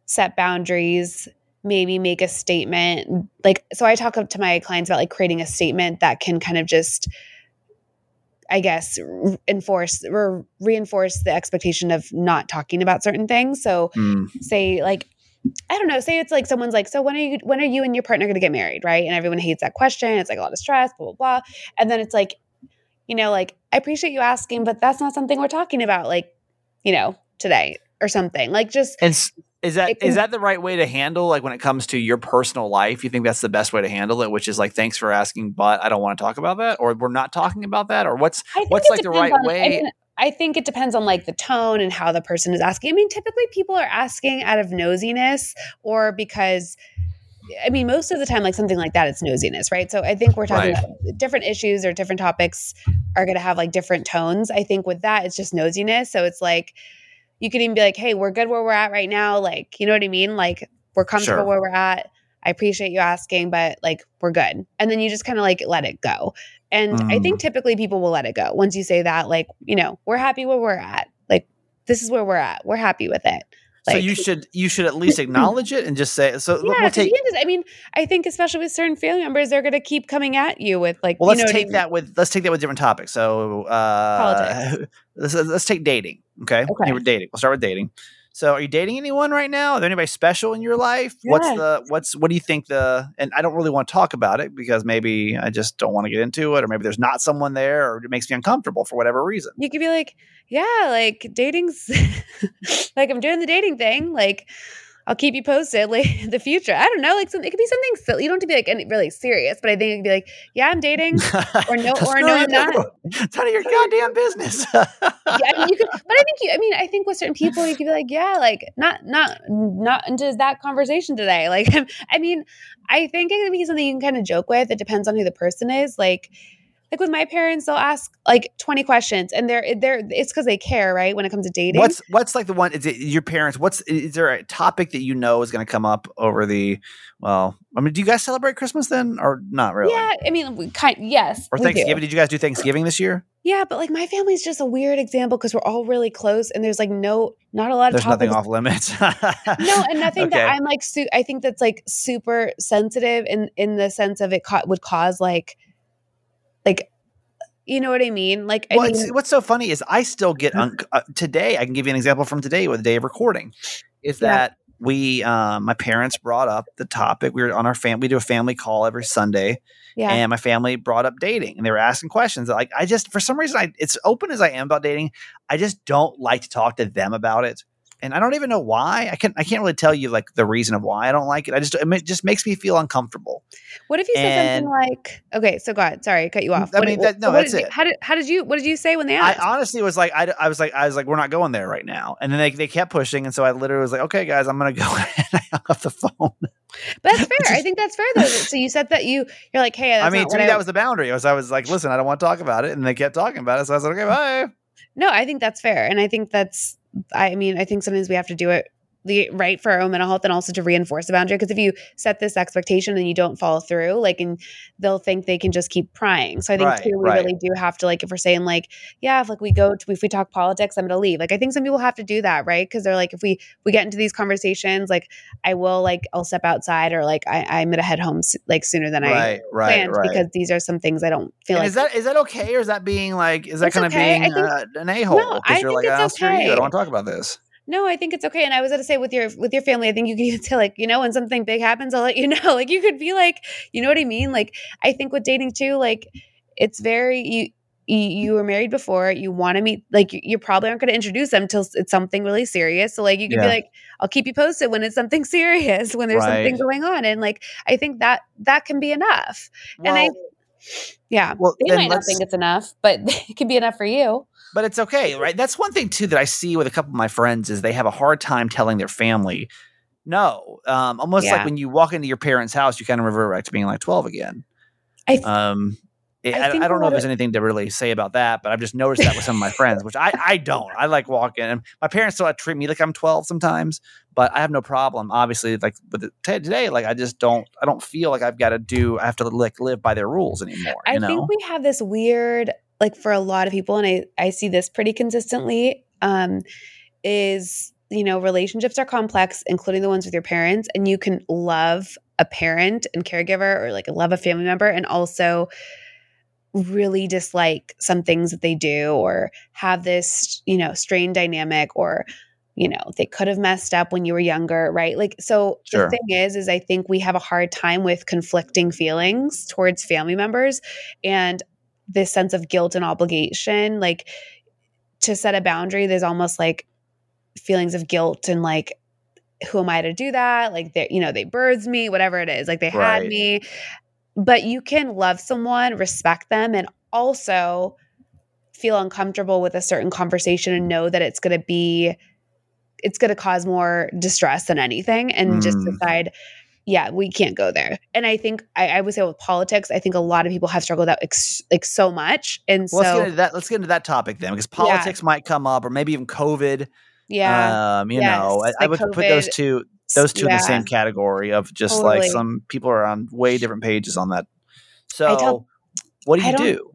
set boundaries maybe make a statement like so i talk to my clients about like creating a statement that can kind of just i guess enforce or reinforce the expectation of not talking about certain things so Mm, say like I don't know. Say it's like someone's like, so when are you when are you and your partner going to get married, right? And everyone hates that question. It's like a lot of stress, blah blah blah. And then it's like, you know, like I appreciate you asking, but that's not something we're talking about, like, you know, today or something. Like just And is that can- is that the right way to handle like when it comes to your personal life? You think that's the best way to handle it, which is like thanks for asking, but I don't want to talk about that, or we're not talking about that, or what's what's like the right on- I way? mean, I think it depends on like the tone and how the person is asking. I mean, typically people are asking out of nosiness or because I mean, most of the time, like something like that, it's nosiness, right? So I think we're talking Right. about different issues or different topics are going to have like different tones. I think with that, it's just nosiness. So it's like you could even be like, "Hey, we're good where we're at right now." Like, you know what I mean? Like we're comfortable Sure. where we're at. I appreciate you asking, but like we're good. And then you just kind of like let it go. And I Mm. think typically people will let it go once you say that, like, you know, we're happy where we're at. Like, this is where we're at. We're happy with it. So you should you should at least acknowledge it and just say so. yeah, we'll take I mean, I think especially with certain family members, they're going to keep coming at you with like, well. you Let's know take that with let's take that with different topics. So uh, Politics. let's let's take dating. Okay, Okay. We're dating. We'll start with dating. So, are you dating anyone right now? Is there anybody special in your life? What's the what's what do you think the? And I don't really want to talk about it because maybe I just don't want to get into it, or maybe there's not someone there, or it makes me uncomfortable for whatever reason. You could be like, yeah, like dating's like I'm doing the dating thing. Like, I'll keep you posted like in the future. I don't know, like some, it could be something silly. You don't have to be like any, really serious, but I think it could be like, yeah, I'm dating. Or no- or no, I'm not. It's none of your goddamn business. yeah, I mean, you could, but I think you. I mean, I think with certain people, you could be like, yeah, like not, not, not into that conversation today. Like, I mean, I think it could be something you can kind of joke with. It depends on who the person is. Like, like with my parents, they'll ask like twenty questions, and they're they're it's because they care, right? When it comes to dating, What's what's like the one? Is it your parents? What's is there a topic that you know is going to come up over the? Well, I mean, do you guys celebrate Christmas then, or not really? yeah. I mean, we kind yes, Or. Thanksgiving? Did you guys do Thanksgiving this year? Yeah, but like my family's just a weird example because we're all really close, and there's like no, not a lot of There's nothing off limits. no and nothing Okay. that i'm like su- i think that's like super sensitive in in the sense of it ca- would cause like like you know what i mean like i Well, mean what's so funny is I still get un- uh, today. I can give you an example from today with the day of recording. Is Yeah. that we, um, my parents brought up the topic. We were on our fam. We do a family call every Sunday, yeah and my family brought up dating, and they were asking questions. Like I just, for some reason, I it's open as I am about dating. I just don't like to talk to them about it, and I don't even know why. I can I can't really tell you like the reason of why I don't like it. I just it just makes me feel uncomfortable. what if you said and- something like okay so go ahead sorry I cut you mm, off I What- mean, that- no, that's did you- it. how did how did you what did you say when they asked? I honestly was like, I, I was like, I was like, we're not going there right now. And then they, they kept pushing. And so I literally was like, okay, guys, I'm going to go. and I hung up the phone. but that's fair i think that's fair though so you said that you you're like hey that's I mean, to me, I- that was the boundary. I was, I was like, listen, I don't want to talk about it. And they kept talking about it. So I was like, okay, bye. No, I think that's fair. And I think that's, I mean, I think sometimes we have to do it the right for our own mental health and also to reinforce the boundary. Because if you set this expectation and you don't follow through, like, and they'll think they can just keep prying. So I think Right, too, we right. really do have to, like, if we're saying, like, yeah, if like we go to, if we talk politics, I'm going to leave. Like, I think some people have to do that, right? Because they're like, if we, we get into these conversations, like, I will, like, I'll step outside or like, I, I'm going to head home, like, sooner than I Right, right, planned right. because these are some things I don't feel And like is that is that okay, or is that being like is that kind of okay. Being uh, an a hole? No, I you're think like, it's oh, screw you. I don't want to talk about this. No, I think it's okay. And I was going to say with your with your family, I think you could say like, you know, when something big happens, I'll let you know. Like you could be like, you know what I mean? Like I think with dating too, like it's very you you, you were married before you want to meet like you, you probably aren't going to introduce them until it's something really serious so like you could Yeah. be like i'll keep you posted when it's something serious when there's something going on and like i think that that can be enough and i yeah well, they might not think it's enough but it can be enough for you but it's okay, right? That's one thing too that I see with a couple of my friends is they have a hard time telling their family. No, um, almost Yeah. like when you walk into your parents' house, you kind of revert back to being like twelve again. I th- Um, I, I I, I don't know if there's anything to really say about that, but I've just noticed that with some of my friends, which I, I don't. I like walking, and my parents still treat me like I'm 12 sometimes, but I have no problem. Obviously, like with the, today, like I just don't. I don't feel like I've got to do. I have to like live by their rules anymore. I you know? think we have this weird, like for a lot of people, and I, I see this pretty consistently, um, is, you know, relationships are complex, including the ones with your parents, and you can love a parent and caregiver or like love a family member and also really dislike some things that they do or have this, you know, strained dynamic or you know they could have messed up when you were younger right like so Sure. the thing is is i think we have a hard time with conflicting feelings towards family members and this sense of guilt and obligation like to set a boundary there's almost like feelings of guilt and like who am i to do that? Like they you know they birthed me whatever it is like they had me. But you can love someone respect them and also feel uncomfortable with a certain conversation and know that it's going to be it's going to cause more distress than anything and just Mm. decide yeah we can't go there and i think I, I would say with politics i think a lot of people have struggled out ex- like so much and Well, let's get so into that. Let's get into that topic then, because Yeah. politics might come up, or maybe even COVID. yeah Um, you know, I, Yes, I like would put those two those two in the same category of just like some people are on way different pages on that. So, tell- what do you do?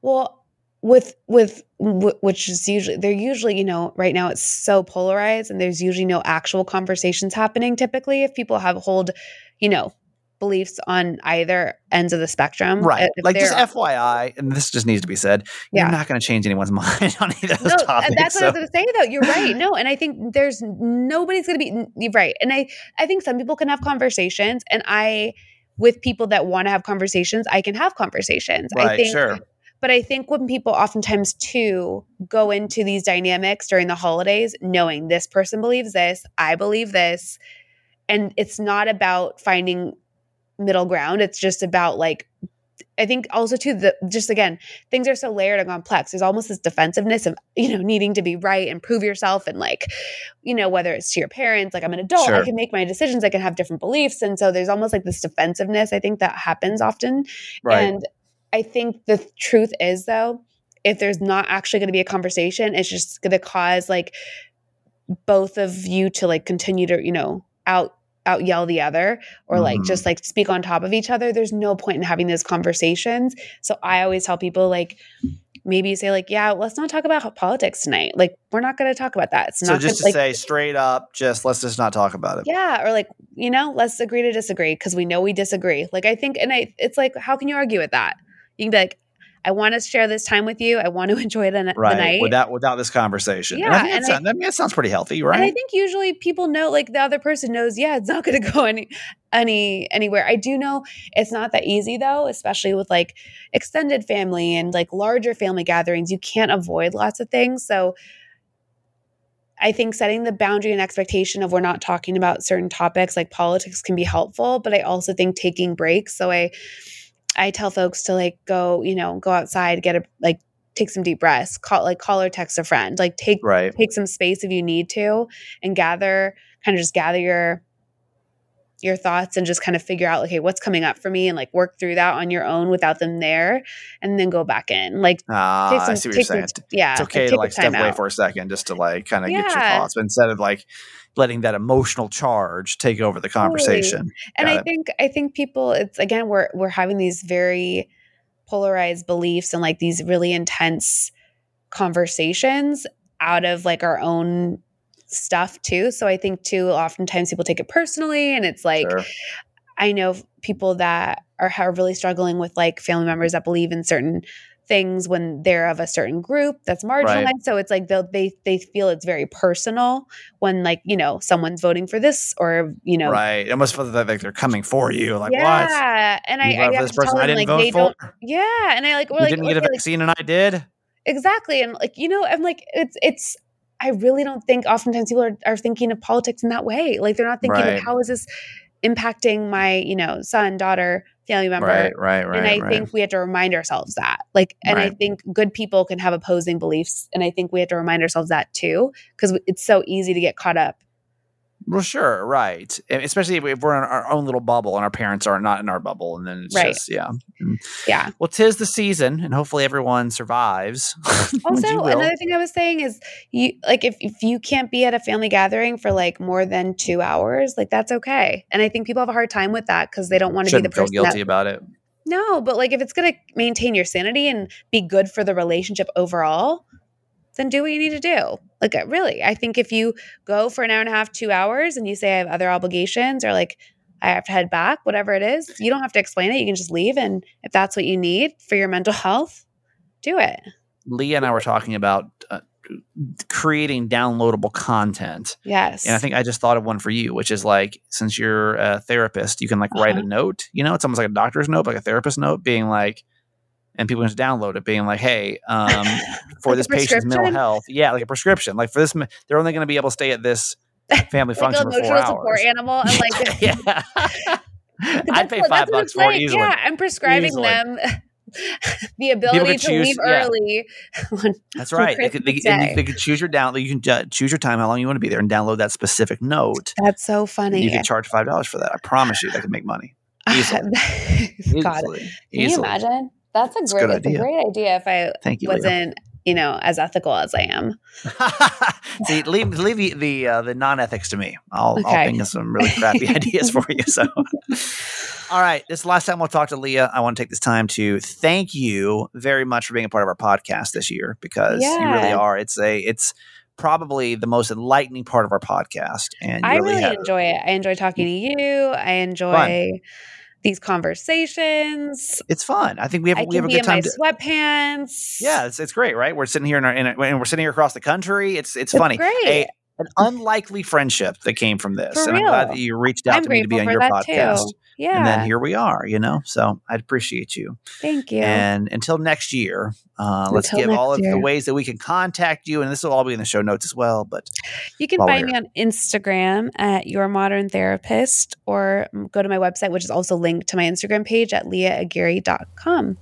Well, with with which is usually they're usually you know right now it's so polarized and there's usually no actual conversations happening typically if people have hold you know beliefs on either ends of the spectrum Right. If Like just FYI, and this just needs to be said. Yeah. You're not going to change anyone's mind on either of those no, topics. and that's what I was going to say though. You're right. No, and I think there's nobody's going to be right. And I I think some people can have conversations, and I with people that want to have conversations, I can have conversations. I think Sure. But I think when people oftentimes too go into these dynamics during the holidays, knowing this person believes this, I believe this, and it's not about finding middle ground. It's just about like, I think also too the just again things are so layered and complex. There's almost this defensiveness of you know needing to be right and prove yourself and like, you know whether it's to your parents, like I'm an adult, I can make my decisions, I can have different beliefs, and so there's almost like this defensiveness. I think that happens often. Right. And I think the truth is, though, if there's not actually going to be a conversation, it's just going to cause like both of you to like continue to, you know, out out yell the other or like Mhm. just like speak on top of each other. There's no point in having those conversations. So I always tell people like maybe you say like, yeah, let's not talk about politics tonight. Like we're not going to talk about that. It's so not just to gonna, say like, straight up, just let's just not talk about it. yeah, or like, you know, let's agree to disagree because we know we disagree. Like I think and I it's like how can you argue with that? You can be like I want to share this time with you. I want to enjoy the, the night. Without without this conversation. and I Yeah, think that, and I- sound- I mean, that sounds pretty healthy, right? And I think usually people know, like the other person knows, yeah, it's not going to go any, any, anywhere. I do know it's not that easy though, especially with like extended family and like larger family gatherings. You can't avoid lots of things. So I think setting the boundary and expectation of we're not talking about certain topics like politics can be helpful, but I also think taking breaks. So I, I tell folks to like go, you know, go outside, get a like take some deep breaths, call like call or text a friend, like take right. take some space if you need to and gather kind of just gather your your thoughts and just kind of figure out okay what's coming up for me and like work through that on your own without them there and then go back in like Ah, take I some, see what you're some yeah it's okay take to like step time away out. for a second just to like kind of get your thoughts but instead of like letting that emotional charge take over the conversation. and Got i it. think i think people it's again we're we're having these very polarized beliefs and like these really intense conversations out of like our own stuff too so i think too oftentimes people take it personally and it's like Sure. I know people that are, are really struggling with like family members that believe in certain things when they're of a certain group that's marginalized. Right. So it's like they'll, they they feel it's very personal when like you know someone's voting for this or you know right. Almost feels like they're coming for you. Like what? yeah. And I, You I have this person I didn't like vote they for. don't. Yeah, and I like we're like, didn't get a okay, like, vaccine and I did. exactly, and like you know, I'm like it's it's. I really don't think oftentimes people are, are thinking of politics in that way. Like they're not thinking Right. like how is this impacting my you know son, daughter, family member. Right, right, right. and I right. think we have to remind ourselves that. Like, and I think good people can have opposing beliefs. And I think we have to remind ourselves that too, because it's so easy to get caught up. Well, sure, right. And Especially if we're in our own little bubble and our parents are not in our bubble, and then it's Right. just yeah. Mm. Yeah. Well, tis the season, and hopefully everyone survives. Also, another thing I was saying is you like if, if you can't be at a family gathering for like more than two hours, like that's okay. And I think people have a hard time with that because they don't want to be the feel person guilty that about it. no, but like if it's gonna maintain your sanity and be good for the relationship overall, then do what you need to do. Like uh, really, I think if you go for an hour and a half, two hours, and you say I have other obligations or like I have to head back, whatever it is, you don't have to explain it. You can just leave, and if that's what you need for your mental health, do it. Leah and I were talking about uh, creating downloadable content. Yes, And I think I just thought of one for you, which is like, since you're a therapist, you can like write a Uh-huh. note. You know, it's almost like a doctor's note, like a therapist note, being like, and people can just download it, being like, "Hey, um, for Like this patient's mental health, yeah, like a prescription. Like for this, they're only going to be able to stay at this family like function for four hours." animal, and like yeah, I'd pay five bucks for like. easily. Yeah, I'm prescribing Easily. them the ability to choose- leave yeah. early. That's right. They could, they, you- they could choose your down. You can uh, choose your time, how long you want to be there, and download that specific note. That's so funny. You can charge five dollars for that. I promise you, they can make money easily. God, easily. can you easily. imagine? That's a a great. good idea. a great idea. If I Thank you, wasn't, you know, as ethical as I am. See, leave leave the the, uh, the non ethics to me. I'll I'll Okay. think of some really crappy ideas for you. So, all right, this is the last time we'll talk to Leah. I want to take this time to thank you very much for being a part of our podcast this year because you really are. It's a it's probably the most enlightening part of our podcast, and you I really really enjoy it. I enjoy talking to you. I enjoy these conversations. it's fun. I think we have I we have a be good in my time. To, sweatpants. yeah, it's, it's great, right? We're sitting here in our, in our and we're sitting here across the country. It's it's, It's funny. great. A- an unlikely friendship that came from this, For and I'm glad that you reached out I'm to me to be on your podcast. too. Yeah. And then here we are, you know. So I appreciate you. Thank you. And until next year, uh, let's Until give all of next the ways that we can contact you, and this will all be in the show notes as well. But You can find me on Instagram at Your Modern Therapist or go to my website, which is also linked to my Instagram page at leahaguirre.com.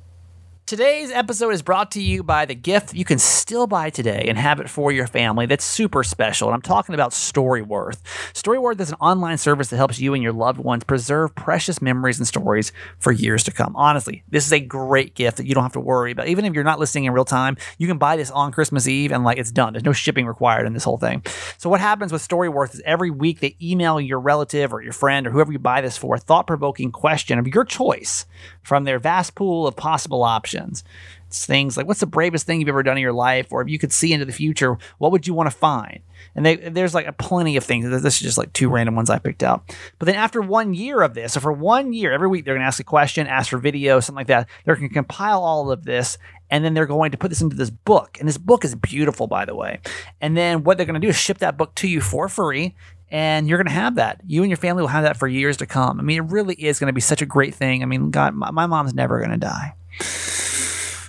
Today's episode is brought to you by the gift you can still buy today and have it for your family that's super special. And I'm talking about Storyworth. Storyworth is an online service that helps you and your loved ones preserve precious memories and stories for years to come. Honestly, this is a great gift that you don't have to worry about. Even if you're not listening in real time, you can buy this on Christmas Eve and like it's done. There's no shipping required in this whole thing. So what happens with Storyworth is every week they email your relative or your friend or whoever you buy this for a thought-provoking question of your choice from their vast pool of possible options. It's things like, what's the bravest thing you've ever done in your life? Or if you could see into the future, what would you want to find? And they, there's like a plenty of things. This is just like two random ones I picked out. But then after one year of this, so for one year, every week they're going to ask a question, ask for video, something like that. They're going to compile all of this and then they're going to put this into this book. And this book is beautiful, by the way. And then what they're going to do is ship that book to you for free. And you're going to have that. You and your family will have that for years to come. I mean, it really is going to be such a great thing. I mean, God, my, my mom's never going to die.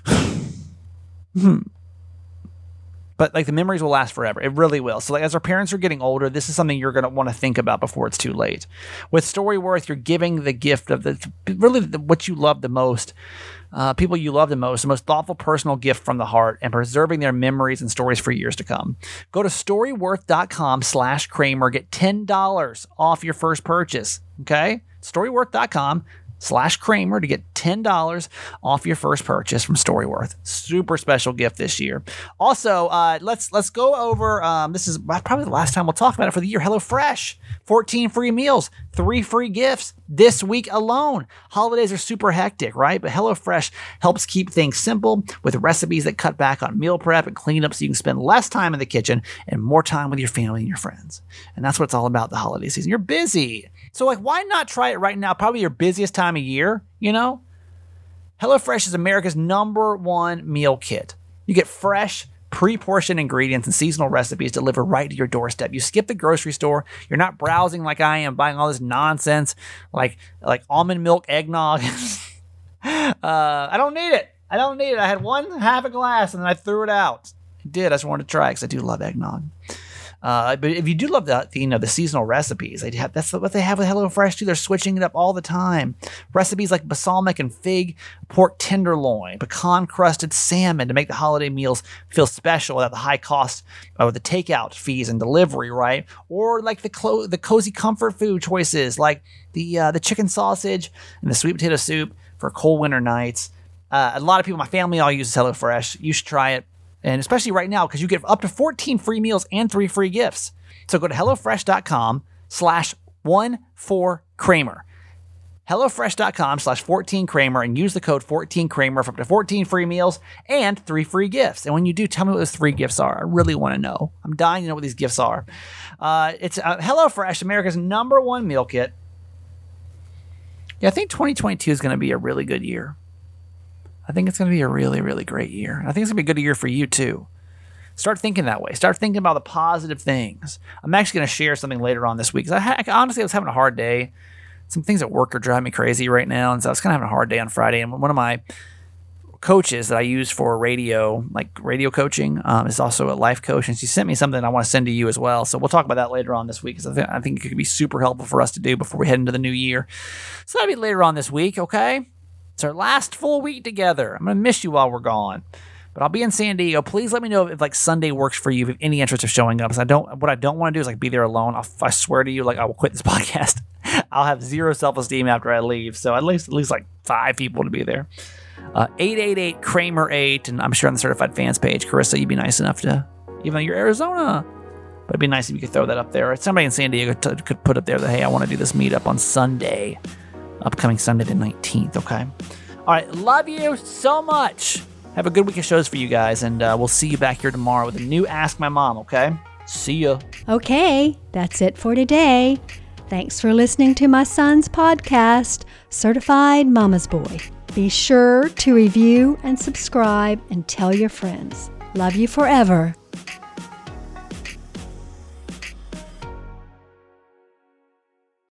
Hmm. But like the memories will last forever. It really will. So like as our parents are getting older, this is something you're going to want to think about before it's too late. With Storyworth, you're giving the gift of the really the, what you love the most, uh, people you love the most, the most thoughtful personal gift from the heart, and preserving their memories and stories for years to come. Go to storyworth.com/slash Kramer. Get ten dollars off your first purchase. Okay, storyworth.com slash Kramer to get $10 off your first purchase from Storyworth. Super special gift this year. Also, uh, let's let's go over um, this is probably the last time we'll talk about it for the year. HelloFresh. 14 free meals, three free gifts this week alone. Holidays are super hectic, right? But HelloFresh helps keep things simple with recipes that cut back on meal prep and cleanup so you can spend less time in the kitchen and more time with your family and your friends. And that's what it's all about the holiday season. You're busy. So like why not try it right now? Probably your busiest time of year, you know? HelloFresh is America's number one meal kit. You get fresh, pre-portioned ingredients and seasonal recipes delivered right to your doorstep. You skip the grocery store. You're not browsing like I am, buying all this nonsense like like almond milk eggnog. uh, I don't need it. I don't need it. I had one half a glass and then I threw it out. I did. I just wanted to try it because I do love eggnog. Uh, but if you do love the, you know the seasonal recipes, they have that's what they have with HelloFresh too. They're switching it up all the time. Recipes like balsamic and fig pork tenderloin, pecan crusted salmon to make the holiday meals feel special without the high cost of the takeout fees and delivery, right? Or like the clo- the cozy comfort food choices like the uh, the chicken sausage and the sweet potato soup for cold winter nights. Uh, a lot of people, my family all uses HelloFresh. You should try it and especially right now because you get up to 14 free meals and three free gifts. So go to HelloFresh.com slash one four Kramer. HelloFresh.com slash 14 Kramer and use the code 14 Kramer for up to 14 free meals and three free gifts. And when you do, tell me what those three gifts are. I really want to know. I'm dying to know what these gifts are. Uh, it's uh, HelloFresh, America's number one meal kit. Yeah, I think 2022 is going to be a really good year. I think it's going to be a really, really great year. I think it's going to be a good year for you too. Start thinking that way. Start thinking about the positive things. I'm actually going to share something later on this week because I, ha- honestly I was having a hard day. Some things at work are driving me crazy right now, and so I was kind of having a hard day on Friday. And one of my coaches that I use for radio, like radio coaching, um, is also a life coach, and she sent me something I want to send to you as well. So we'll talk about that later on this week because I, th- I think it could be super helpful for us to do before we head into the new year. So that'll be later on this week. Okay. It's our last full week together. I'm gonna miss you while we're gone, but I'll be in San Diego. Please let me know if, if like Sunday works for you. If any interest of showing up, because I don't. What I don't want to do is like be there alone. I'll, I swear to you, like I will quit this podcast. I'll have zero self esteem after I leave. So at least at least like five people to be there. Uh, 888 Kramer 8, and I'm sure on the certified fans page, Carissa, you'd be nice enough to, even though you're Arizona, but it'd be nice if you could throw that up there. Somebody in San Diego t- could put up there that, hey, I want to do this meetup on Sunday upcoming Sunday the 19th, okay? All right, love you so much. Have a good week of shows for you guys, and uh, we'll see you back here tomorrow with a new Ask My Mom, okay? See ya. Okay, that's it for today. Thanks for listening to my son's podcast, Certified Mama's Boy. Be sure to review and subscribe and tell your friends. Love you forever.